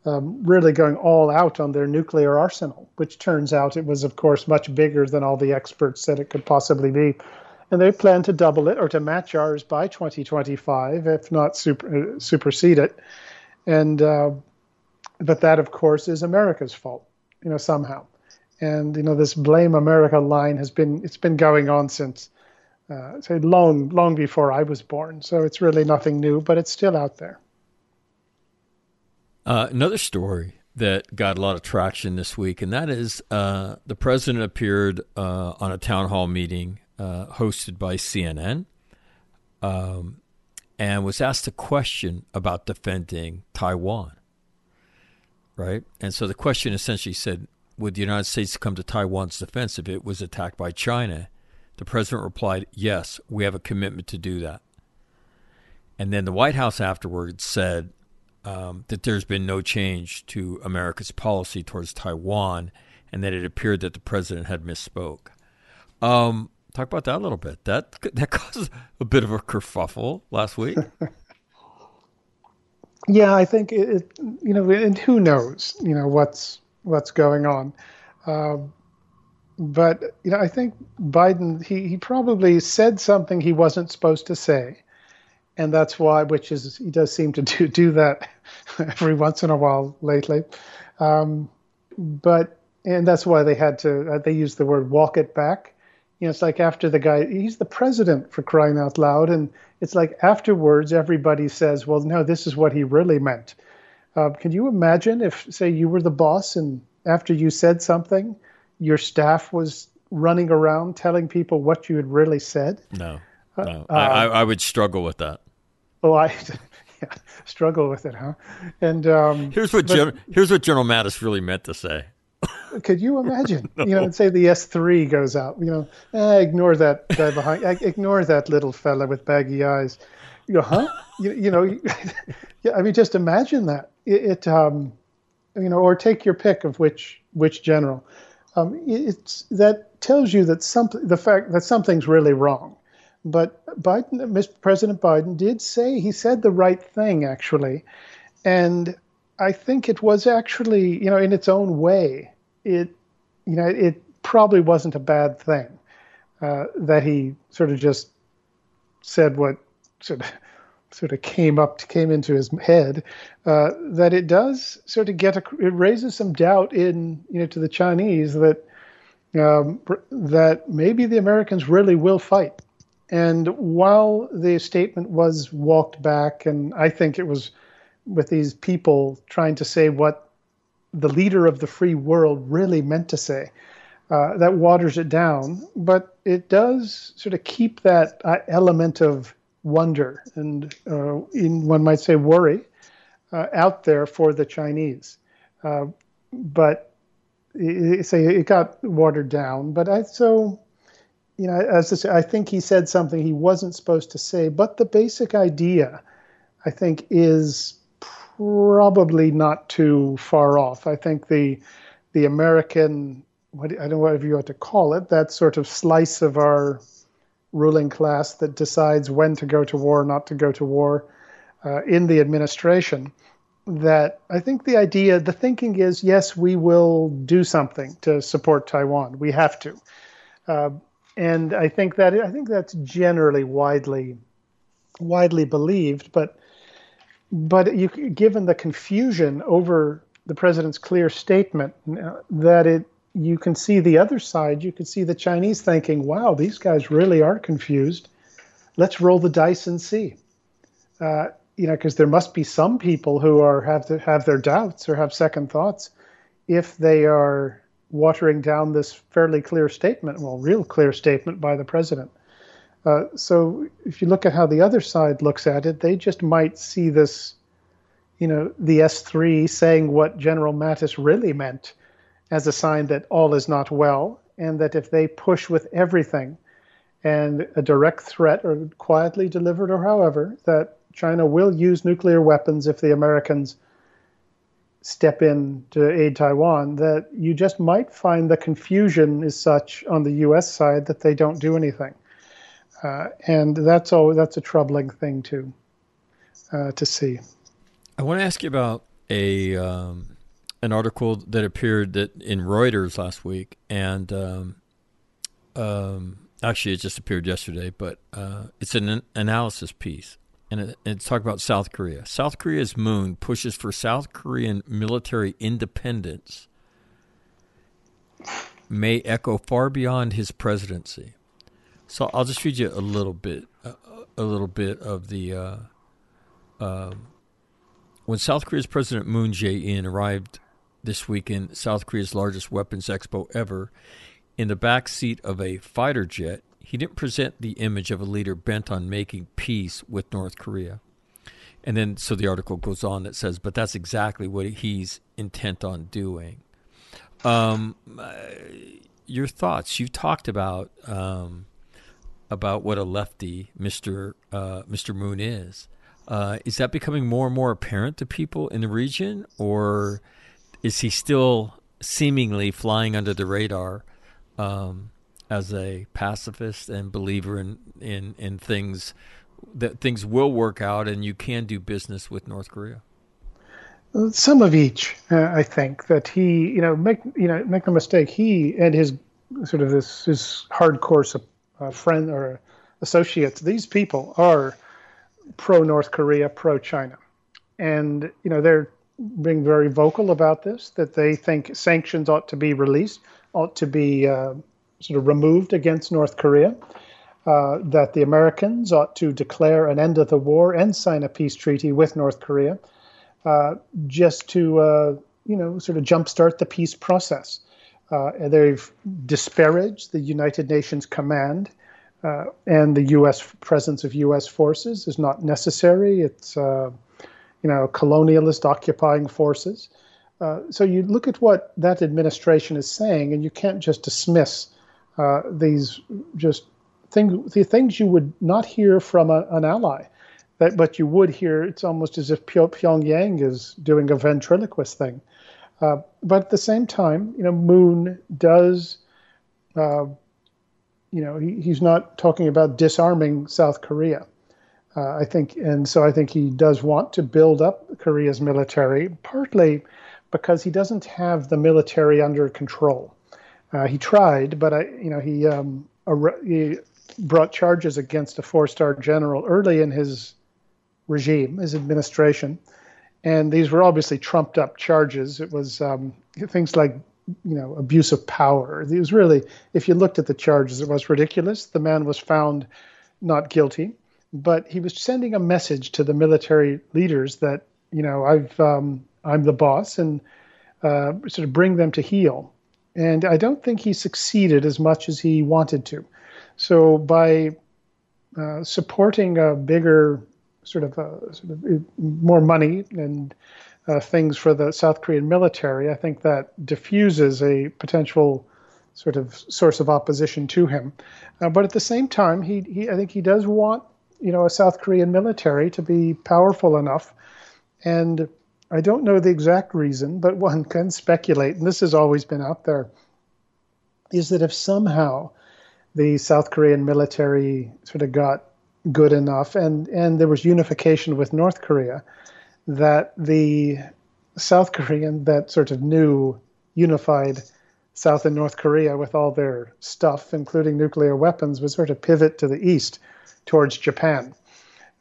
um, really going all out on their nuclear arsenal, which turns out it was, of course, much bigger than all the experts said it could possibly be. And they plan to double it or to match ours by 2025, if not super, uh, supersede it. And uh, but that, of course, is America's fault, you know, somehow. And you know, this blame America line has been it's been going on since uh, say long, long before I was born. So it's really nothing new, but it's still out there. Uh, another story that got a lot of traction this week, and that is uh, the president appeared uh, on a town hall meeting uh, hosted by CNN um, and was asked a question about defending Taiwan. Right? And so the question essentially said Would the United States come to Taiwan's defense if it was attacked by China? The president replied, Yes, we have a commitment to do that. And then the White House afterwards said um, that there's been no change to America's policy towards Taiwan and that it appeared that the president had misspoke. Um, talk about that a little bit. That that caused a bit of a kerfuffle last week. yeah, I think it, it, You know, and who knows? You know what's what's going on. Uh, but you know, I think Biden he, he probably said something he wasn't supposed to say, and that's why, which is he does seem to do do that every once in a while lately, um, but and that's why they had to uh, they used the word walk it back. You know, it's like after the guy he's the president for crying out loud, and it's like afterwards everybody says, well, no, this is what he really meant. Uh, can you imagine if, say, you were the boss and after you said something your staff was running around telling people what you had really said? No, uh, no. Uh, I, I, would struggle with that. Oh, I yeah, struggle with it, huh? And um, here's what but, Gen- here's what General Mattis really meant to say. Could you imagine? no. You know, and say the S three goes out. You know, eh, ignore that guy behind. ignore that little fella with baggy eyes. You go, huh? you, you know, yeah. I mean, just imagine that. It, it um, you know, or take your pick of which which general um, it's that tells you that something the fact that something's really wrong. But Biden, Mr. President Biden, did say he said the right thing actually, and I think it was actually you know in its own way it you know, it probably wasn't a bad thing uh, that he sort of just said what sort of sort of came up came into his head uh, that it does sort of get a, it raises some doubt in you know to the Chinese that um, that maybe the Americans really will fight. And while the statement was walked back, and I think it was with these people trying to say what the leader of the free world really meant to say, uh, that waters it down. But it does sort of keep that uh, element of wonder and, uh, in one might say, worry uh, out there for the Chinese. Uh, but say it got watered down. But I so you know, as I, say, I think he said something he wasn't supposed to say. But the basic idea, I think, is probably not too far off. I think the the American, what, I don't know whatever you ought to call it, that sort of slice of our ruling class that decides when to go to war, not to go to war, uh, in the administration that I think the idea, the thinking is, yes, we will do something to support Taiwan. We have to, uh, and I think that I think that's generally widely widely believed. But but you, given the confusion over the president's clear statement, uh, that it you can see the other side. You can see the Chinese thinking, "Wow, these guys really are confused. Let's roll the dice and see." Uh, you know, because there must be some people who are have to have their doubts or have second thoughts if they are watering down this fairly clear statement, well, real clear statement by the president. Uh, so if you look at how the other side looks at it, they just might see this, you know, the S3 saying what General Mattis really meant as a sign that all is not well, and that if they push with everything and a direct threat or quietly delivered or however, that China will use nuclear weapons if the Americans step in to aid Taiwan, that you just might find the confusion is such on the U.S. side that they don't do anything, uh, and that's all. That's a troubling thing to uh, to see. I want to ask you about a um, an article that appeared that in Reuters last week, and um, um, actually it just appeared yesterday, but uh, it's an analysis piece and it's talking about South Korea. South Korea's Moon pushes for South Korean military independence may echo far beyond his presidency. So I'll just read you a little bit, uh, a little bit of the. Uh, uh, when South Korea's President Moon Jae-in arrived this week in South Korea's largest weapons expo ever, in the back seat of a fighter jet, he didn't present the image of a leader bent on making peace with North Korea. And then, so the article goes on that says, but that's exactly what he's intent on doing. Um, your thoughts? You've talked about um, about what a lefty Mister uh, Mister Moon is. Uh, is that becoming more and more apparent to people in the region, or is he still seemingly flying under the radar? Um, as a pacifist and believer in, in, in things that things will work out and you can do business with North Korea? Some of each, uh, I think. That he, you know, make you know, make no mistake. He and his sort of this his hardcore uh, friend or associates. These people are pro North Korea, pro China, and you know they're being very vocal about this. That they think sanctions ought to be released, ought to be uh, sort of removed against North Korea. Uh, that the Americans ought to declare an end of the war and sign a peace treaty with North Korea, uh, just to uh, you know sort of jumpstart the peace process. Uh, they've disparaged the United Nations command, uh, and the U.S. presence of U.S. forces is not necessary. It's uh, you know colonialist occupying forces. so you look at what that administration is saying, and you can't just dismiss uh, these just things, the things you would not hear from a, an ally, that, but you would hear. It's almost as if Pyongyang is doing a ventriloquist thing. Uh, but at the same time, you know, Moon does, uh, you know, he, he's not talking about disarming South Korea. Uh, I think, and so I think he does want to build up Korea's military, partly because he doesn't have the military under control. Uh, he tried, but I, you know, he, um, he brought charges against a four-star general early in his regime, his administration, and these were obviously trumped-up charges. It was um, things like, you know, abuse of power. It was really, if you looked at the charges, it was ridiculous. The man was found not guilty, but he was sending a message to the military leaders that, you know, I've, um, I'm the boss, and uh, sort of bring them to heel. And I don't think he succeeded as much as he wanted to. So by uh, supporting a bigger sort of, uh, sort of uh, more money and uh, things for the South Korean military, I think that diffuses a potential sort of source of opposition to him. Uh, but at the same time, he, he I think he does want you know a South Korean military to be powerful enough and I don't know the exact reason, but one can speculate, and this has always been out there, is that if somehow the South Korean military sort of got good enough and, and there was unification with North Korea, that the South Korean, that sort of new unified South and North Korea with all their stuff, including nuclear weapons, would sort of pivot to the east towards Japan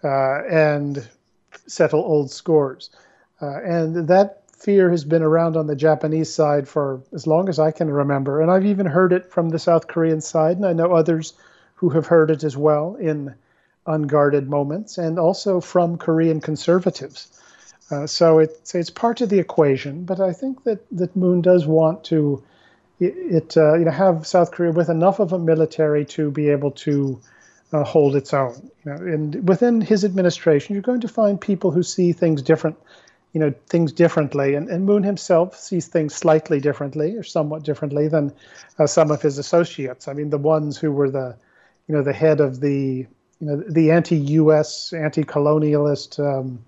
uh, and settle old scores. Uh, and that fear has been around on the Japanese side for as long as I can remember. And I've even heard it from the South Korean side, and I know others who have heard it as well in unguarded moments, and also from Korean conservatives. Uh, so it's it's part of the equation, but I think that that Moon does want to it, uh, you know have South Korea with enough of a military to be able to uh, hold its own. You know, and within his administration, you're going to find people who see things different you know things differently. And, and moon himself sees things slightly differently or somewhat differently than uh, some of his associates. I mean the ones who were the you know the head of the you know the anti-us anti-colonialist um,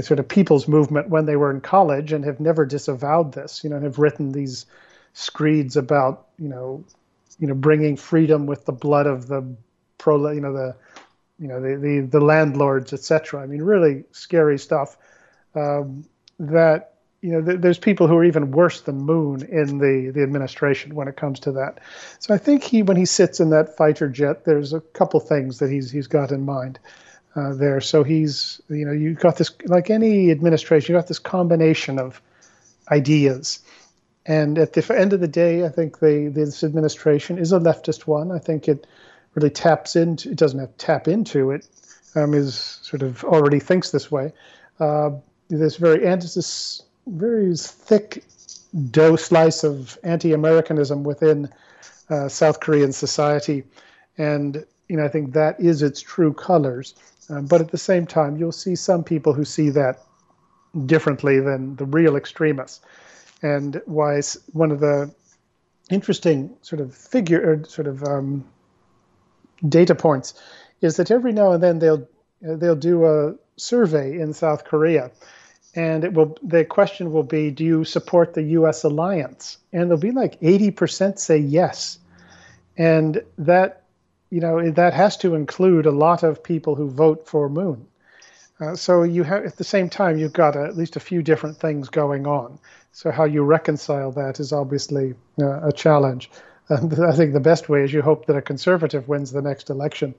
sort of people's movement when they were in college and have never disavowed this you know and have written these screeds about you know you know bringing freedom with the blood of the pro you know the you know the the, the landlords etc i mean really scary stuff um, that you know th- there's people who are even worse than Moon in the the administration when it comes to that. So I think he when he sits in that fighter jet, there's a couple things that he's he's got in mind. Uh, there, so he's you know you've got this like any administration, you got this combination of ideas, and at the end of the day, I think the this administration is a leftist one. I think it really taps into it doesn't have tap into it um, is sort of already thinks this way. Uh, this very anti, this very thick dough slice of anti-Americanism within uh, South Korean society, and you know I think that is its true colors. Uh, but at the same time, you'll see some people who see that differently than the real extremists. And why one of the interesting sort of figure or sort of um, data points is that every now and then they'll they'll do a survey in South Korea, and it will the question will be, do you support the U.S. alliance? And there'll be like 80% say yes, and that you know that has to include a lot of people who vote for Moon. Uh, so you have at the same time you've got a, at least a few different things going on. So how you reconcile that is obviously uh, a challenge. And I think the best way is you hope that a conservative wins the next election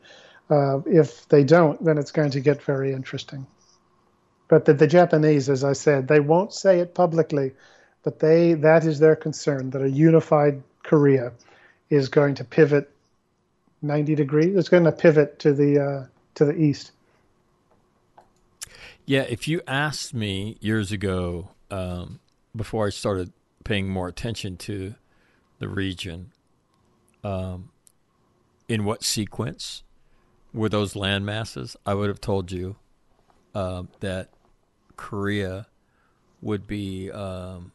uh, if they don't, then it's going to get very interesting. But the, the Japanese, as I said, they won't say it publicly, but they that is their concern that a unified Korea is going to pivot 90 degrees. It's going to pivot to the uh, to the east. Yeah, if you asked me years ago, um, before I started paying more attention to the region, um, in what sequence were those land masses, I would have told you uh, that Korea would be um,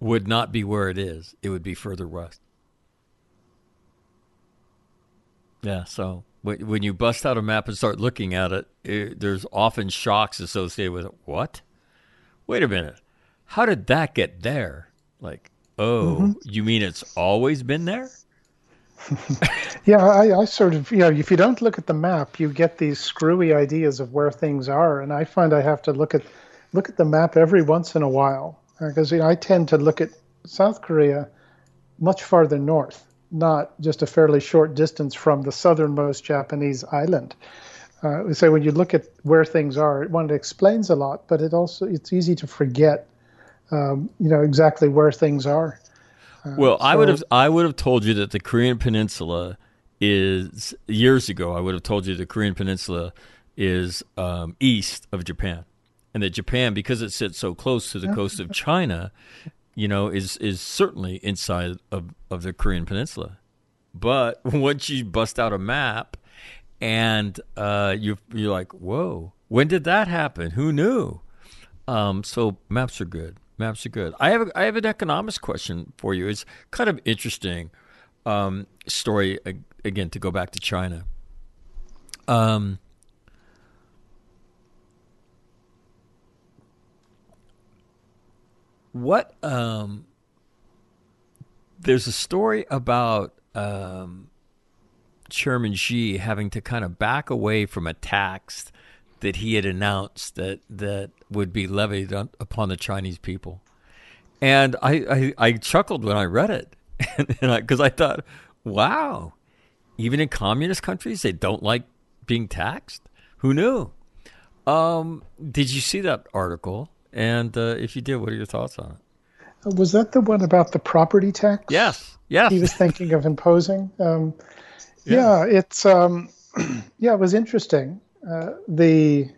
would not be where it is. It would be further west. Yeah, so when when you bust out a map and start looking at it, it, there's often shocks associated with it. What? Wait a minute. How did that get there? Like, oh, mm-hmm. you mean it's always been there? yeah, I, I, sort of, you know, if you don't look at the map, you get these screwy ideas of where things are, and I find I have to look at look at the map every once in a while because uh, you know I tend to look at South Korea much farther north, not just a fairly short distance from the southernmost Japanese island. Uh, so when you look at where things are, one, it explains a lot, but it also it's easy to forget, um, you know, exactly where things are. Uh, well, so, I would have I would have told you that the Korean Peninsula is years ago. I would have told you the Korean Peninsula is um, east of Japan, and that Japan, because it sits so close to the coast of China, you know, is is certainly inside of, of the Korean Peninsula. But once you bust out a map and uh, you you're like, whoa, when did that happen? Who knew? Um, so maps are good. Maps are good. I have I have an economics question for you. It's kind of interesting um, story again to go back to China. Um, what um, there's a story about um, Chairman Xi having to kind of back away from a tax that he had announced that that would be levied on, upon the Chinese people, and I, I, I chuckled when I read it, because I, I thought, wow, even in communist countries they don't like being taxed. Who knew? Um, did you see that article? And uh, if you did, what are your thoughts on it? Was that the one about the property tax? Yes. Yes. He was thinking of imposing. Um, yeah. yeah. it's um, yeah, it was interesting. Uh, the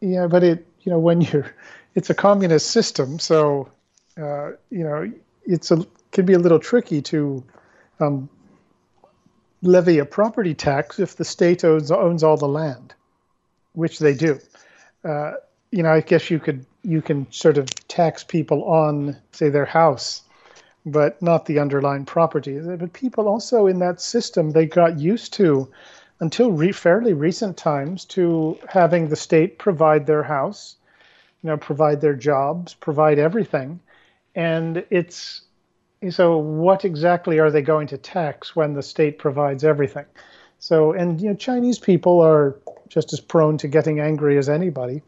yeah, but it you know when you're it's a communist system, so uh, you know it's a can be a little tricky to um, levy a property tax if the state owns owns all the land, which they do. Uh, you know, I guess you could you can sort of tax people on, say, their house, but not the underlying property. But people also in that system, they got used to, until re- fairly recent times, to having the state provide their house, you know, provide their jobs, provide everything. And it's so what exactly are they going to tax when the state provides everything? So, and you know, Chinese people are just as prone to getting angry as anybody.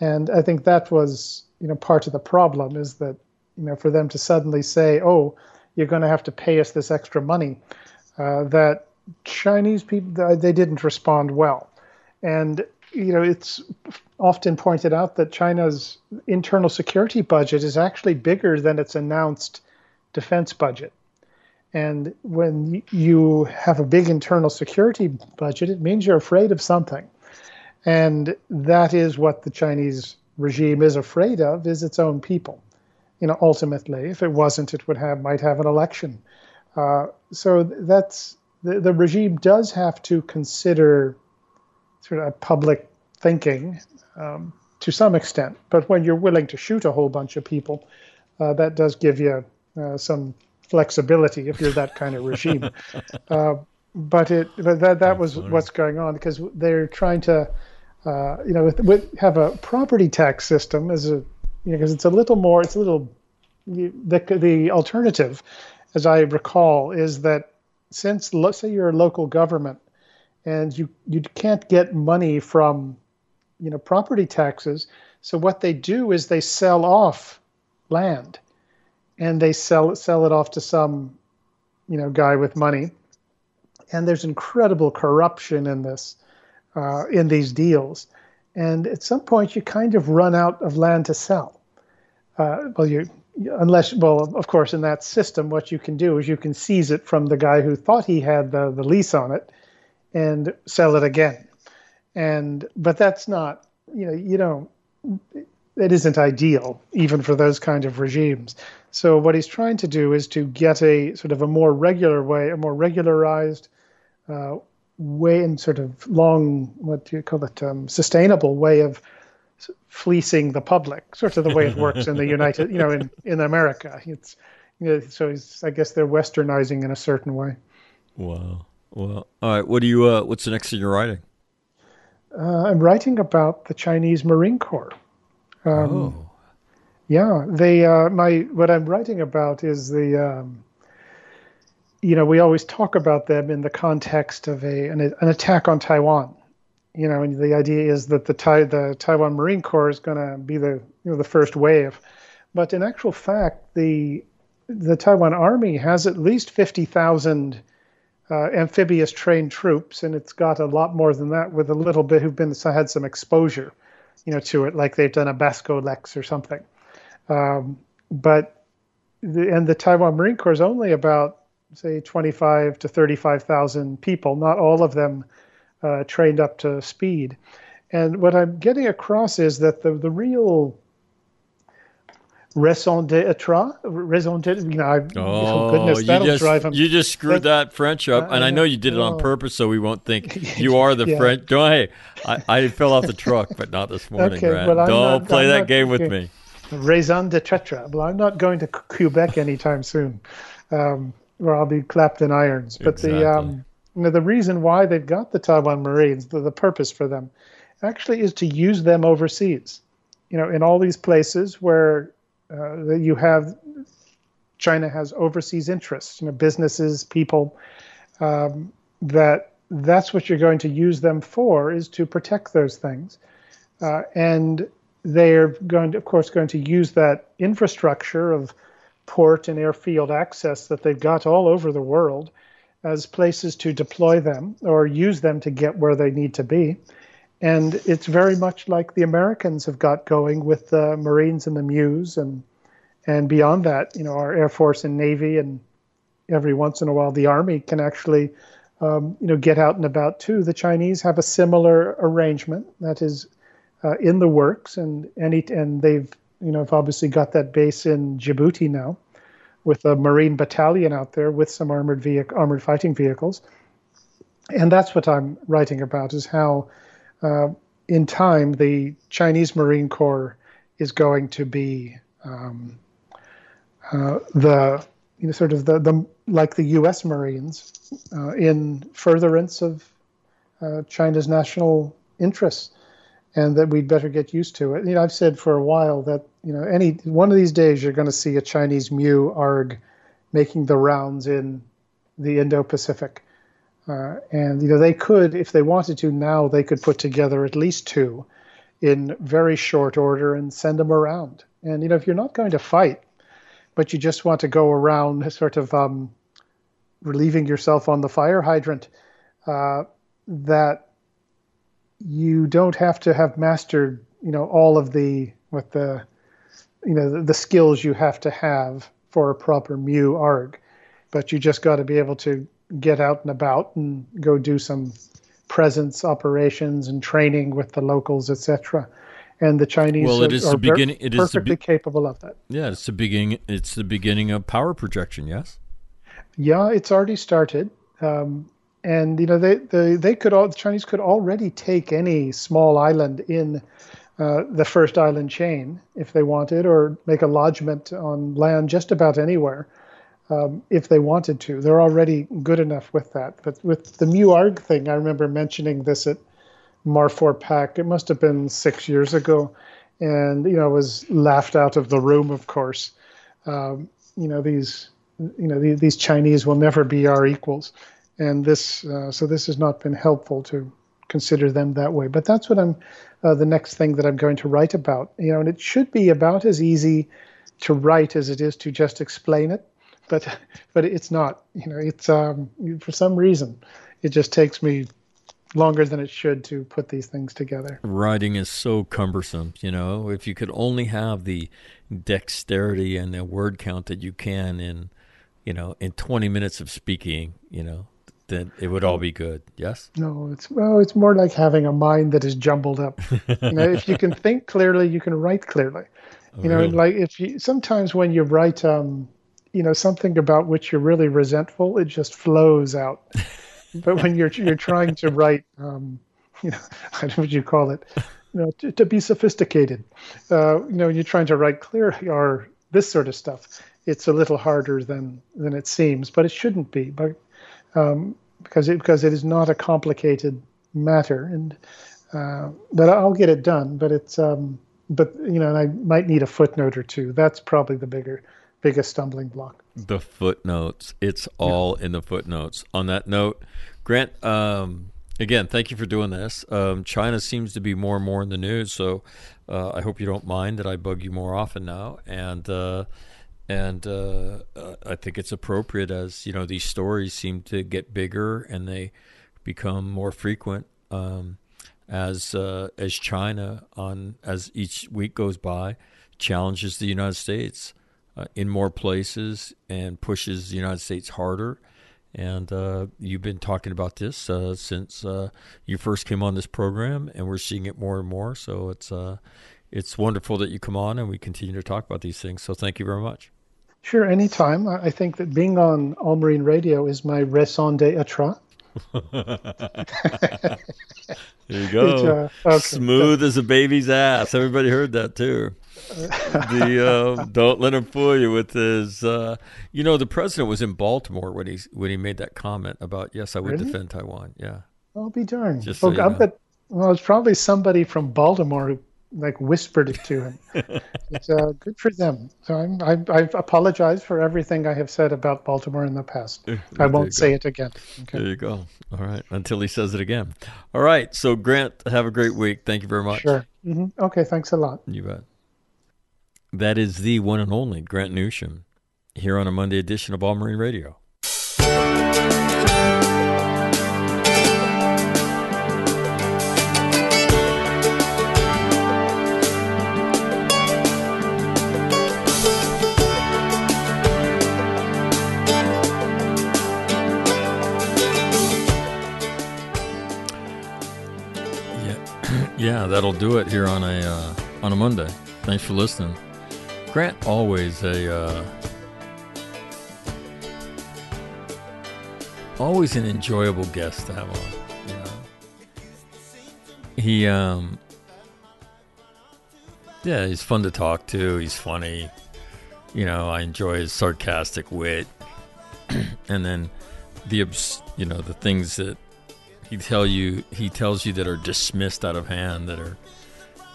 And I think that was, you know, part of the problem is that, you know, for them to suddenly say, oh, you're going to have to pay us this extra money, uh, that Chinese people, they didn't respond well. And, you know, it's often pointed out that China's internal security budget is actually bigger than its announced defense budget. And when you have a big internal security budget, it means you're afraid of something. And that is what the Chinese regime is afraid of is its own people. You know, ultimately, if it wasn't, it would have might have an election. Uh, so that's the, the regime does have to consider sort of public thinking um, to some extent. But when you're willing to shoot a whole bunch of people, uh, that does give you uh, some flexibility if you're that kind of regime. uh, but it but that that was what's going on because they're trying to uh, you know, with, with, have a property tax system as a, you know, because it's a little more, it's a little, the the alternative, as I recall, is that since let's say you're a local government, and you you can't get money from, you know, property taxes. So what they do is they sell off land, and they sell sell it off to some, you know, guy with money, and there's incredible corruption in this uh, in these deals. And at some point, you kind of run out of land to sell. Uh, well, you unless well, of course, in that system, what you can do is you can seize it from the guy who thought he had the, the lease on it, and sell it again. And but that's not you know you don't it isn't ideal even for those kind of regimes. So what he's trying to do is to get a sort of a more regular way, a more regularized uh, way and sort of long, what do you call it, um, sustainable way of fleecing the public, sort of the way it works in the United, you know, in, in America. It's, you know, so I guess they're westernizing in a certain way. Wow. Well, all right. What do you, uh, what's the next thing you're writing? Uh, I'm writing about the Chinese Marine Corps. Um, oh. Yeah, they. Uh, my what I'm writing about is the um, you know, we always talk about them in the context of a an, an attack on Taiwan. You know, and the idea is that the Tai, the Taiwan Marine Corps is going to be the you know the first wave, but in actual fact, the the Taiwan Army has at least 50,000 uh, amphibious trained troops, and it's got a lot more than that with a little bit who've been had some exposure, you know, to it, like they've done a Basco Lex or something. Um, but the, and the Taiwan Marine Corps is only about say 25 to 35,000 people, not all of them uh, trained up to speed. And what I'm getting across is that the the real raison d'etre, raison d'etre. You know, I, Oh, oh goodness, you that'll just drive him. you just screwed But- that French up, and I know you did it on Oh. purpose, so we won't think you are the Yeah. French. Don't hey, I, I fell off the truck, but not this morning, Okay, Grant. well, Don't not- play I'm that not- game with okay. me. raison d'etre. Well, I'm not going to Quebec anytime soon, um, where I'll be clapped in irons. But the um, you know the reason why they've got the Taiwan Marines, the, the purpose for them, actually is to use them overseas. You know, in all these places where uh, you have China has overseas interests, you know, businesses, people, um, that that's what you're going to use them for is to protect those things. Uh, and they're going to, of course, going to use that infrastructure of port and airfield access that they've got all over the world as places to deploy them or use them to get where they need to be. And it's very much like the Americans have got going with the Marines and the MEUs and and beyond that, you know, our Air Force and Navy and every once in a while the Army can actually, um, you know, get out and about too. The Chinese have a similar arrangement that is uh, in the works, and any and they've you know have obviously got that base in Djibouti now, with a Marine battalion out there with some armored vehicle armored fighting vehicles, and that's what I'm writing about is how, uh, in time, the Chinese Marine Corps is going to be um, uh, the you know sort of the, the like the U.S. Marines uh, in furtherance of uh, China's national interests, and that we'd better get used to it. You know, I've said for a while that you know any one of these days you're going to see a Chinese MEU ARG making the rounds in the Indo-Pacific. Uh, and you know they could, if they wanted to now, they could put together at least two in very short order and send them around. And you know, if you're not going to fight, but you just want to go around sort of um, relieving yourself on the fire hydrant, uh, that you don't have to have mastered, you know, all of the what the, you know, the, the skills you have to have for a proper MEU ARG, but you just got to be able to get out and about and go do some presence operations and training with the locals, etc. And the Chinese Well, it are, are the beginning- it is perfectly be- capable of that. Yeah, it's the beginning. It's the beginning of power projection. Yes. Yeah, it's already started, um, and you know they, they they could all the Chinese could already take any small island in uh, the first island chain if they wanted, or make a lodgment on land just about anywhere um, if they wanted to. They're already good enough with that. But with the MEU ARG thing, I remember mentioning this at MARFORPAC. It must have been six years ago, and you know was laughed out of the room. Of course, um, you know these you know these, these Chinese will never be our equals, and this uh, so this has not been helpful to consider them that way. But that's what I'm uh, the next thing that I'm going to write about. You know, and it should be about as easy to write as it is to just explain it. But but it's not. You know, it's um, for some reason it just takes me longer than it should to put these things together. Writing is so cumbersome. You know, if you could only have the dexterity and the word count that you can in, you know, in 20 minutes of speaking, you know, then it would all be good. Yes. No, it's well, it's more like having a mind that is jumbled up. you know, if you can think clearly, you can write clearly. You know, Really? like if you sometimes when you write, um, you know, something about which you're really resentful, it just flows out. but when you're you're trying to write, um, you know, I don't know what you call it, you know, to, to be sophisticated, uh, you know, you're trying to write clearly or this sort of stuff. It's a little harder than than it seems, but it shouldn't be. But um, because it because it is not a complicated matter, and uh, but I'll get it done. But it's um, but you know, and I might need a footnote or two. That's probably the bigger biggest stumbling block. The footnotes. It's all in the footnotes. On that note, Grant, um, again, thank you for doing this. Um, China seems to be more and more in the news, so uh, I hope you don't mind that I bug you more often now. And uh, and uh, uh, I think it's appropriate as you know these stories seem to get bigger and they become more frequent um, as uh, as China on as each week goes by challenges the United States uh, in more places and pushes the United States harder. And uh, you've been talking about this uh, since you first came on this program, and we're seeing it more and more. So it's it's wonderful that you come on and we continue to talk about these things. So thank you very much. Sure, anytime. I think that being on All Marine Radio is my raison d'etre. there you go. Uh, okay. Smooth as a baby's ass. Everybody heard that too. the uh, don't let him fool you with his. Uh, you know, the president was in Baltimore when he when he made that comment about yes, I would really? defend Taiwan. Yeah, I'll be darned. Just so well, bet, well, it's probably somebody from Baltimore who like whispered it to him. it's uh, good for them. So I'm, I, I apologize for everything I have said about Baltimore in the past. I won't say it again. Okay. There you go. All right. Until he says it again. All right. So Grant, have a great week. Thank you very much. Sure. Mm-hmm. Okay. Thanks a lot. You bet. That is the one and only Grant Newsham here on a Monday edition of All Marine Radio. Yeah, that'll do it here on a uh, on a Monday. Thanks for listening. Grant always a uh, always an enjoyable guest to have on. Know, he um yeah, he's fun to talk to. He's funny. You know, I enjoy his sarcastic wit, and then the you know the things that he tell you he tells you that are dismissed out of hand that are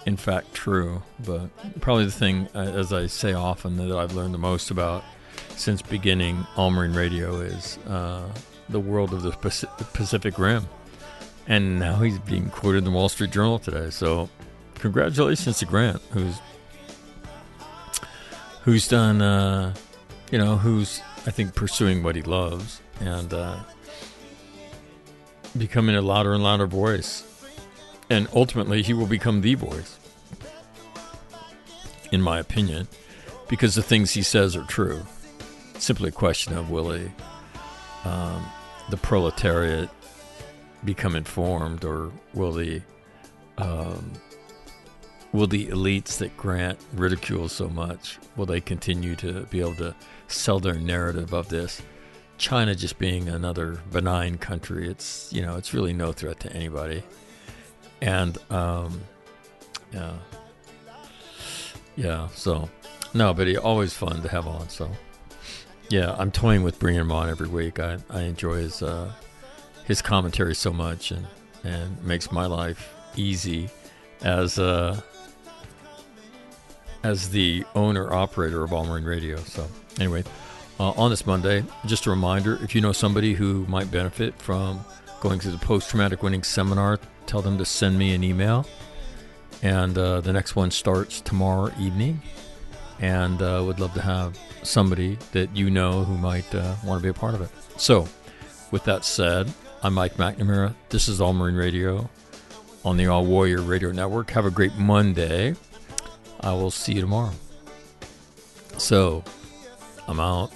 in fact true. But probably the thing, uh, as I say often, that I've learned the most about since beginning All Marine Radio is uh, the world of the Pacific Rim. And now he's being quoted in the Wall Street Journal today. So, congratulations to Grant, who's who's done, uh, you know, who's I think pursuing what he loves and uh, becoming a louder and louder voice. And ultimately, he will become the voice, in my opinion, because the things he says are true. It's simply a question of will he, um, the proletariat become informed, or will the um, will the elites that Grant ridicules so much will they continue to be able to sell their narrative of this? China just being another benign country, it's you know it's really no threat to anybody, and um, yeah, yeah. So no, but he always fun to have on. So yeah, I'm toying with bringing him on every week. I I enjoy his uh, his commentary so much and and makes my life easy as uh as the owner operator of All Marine Radio. So anyway uh, on this Monday. Just a reminder if you know somebody who might benefit from going through the post traumatic winning seminar, tell them to send me an email. And uh, the next one starts tomorrow evening. And uh, would love to have somebody that you know who might uh, want to be a part of it. So, with that said, I'm Mike McNamara. This is All Marine Radio on the All Warrior Radio Network. Have a great Monday. I will see you tomorrow. So, I'm out.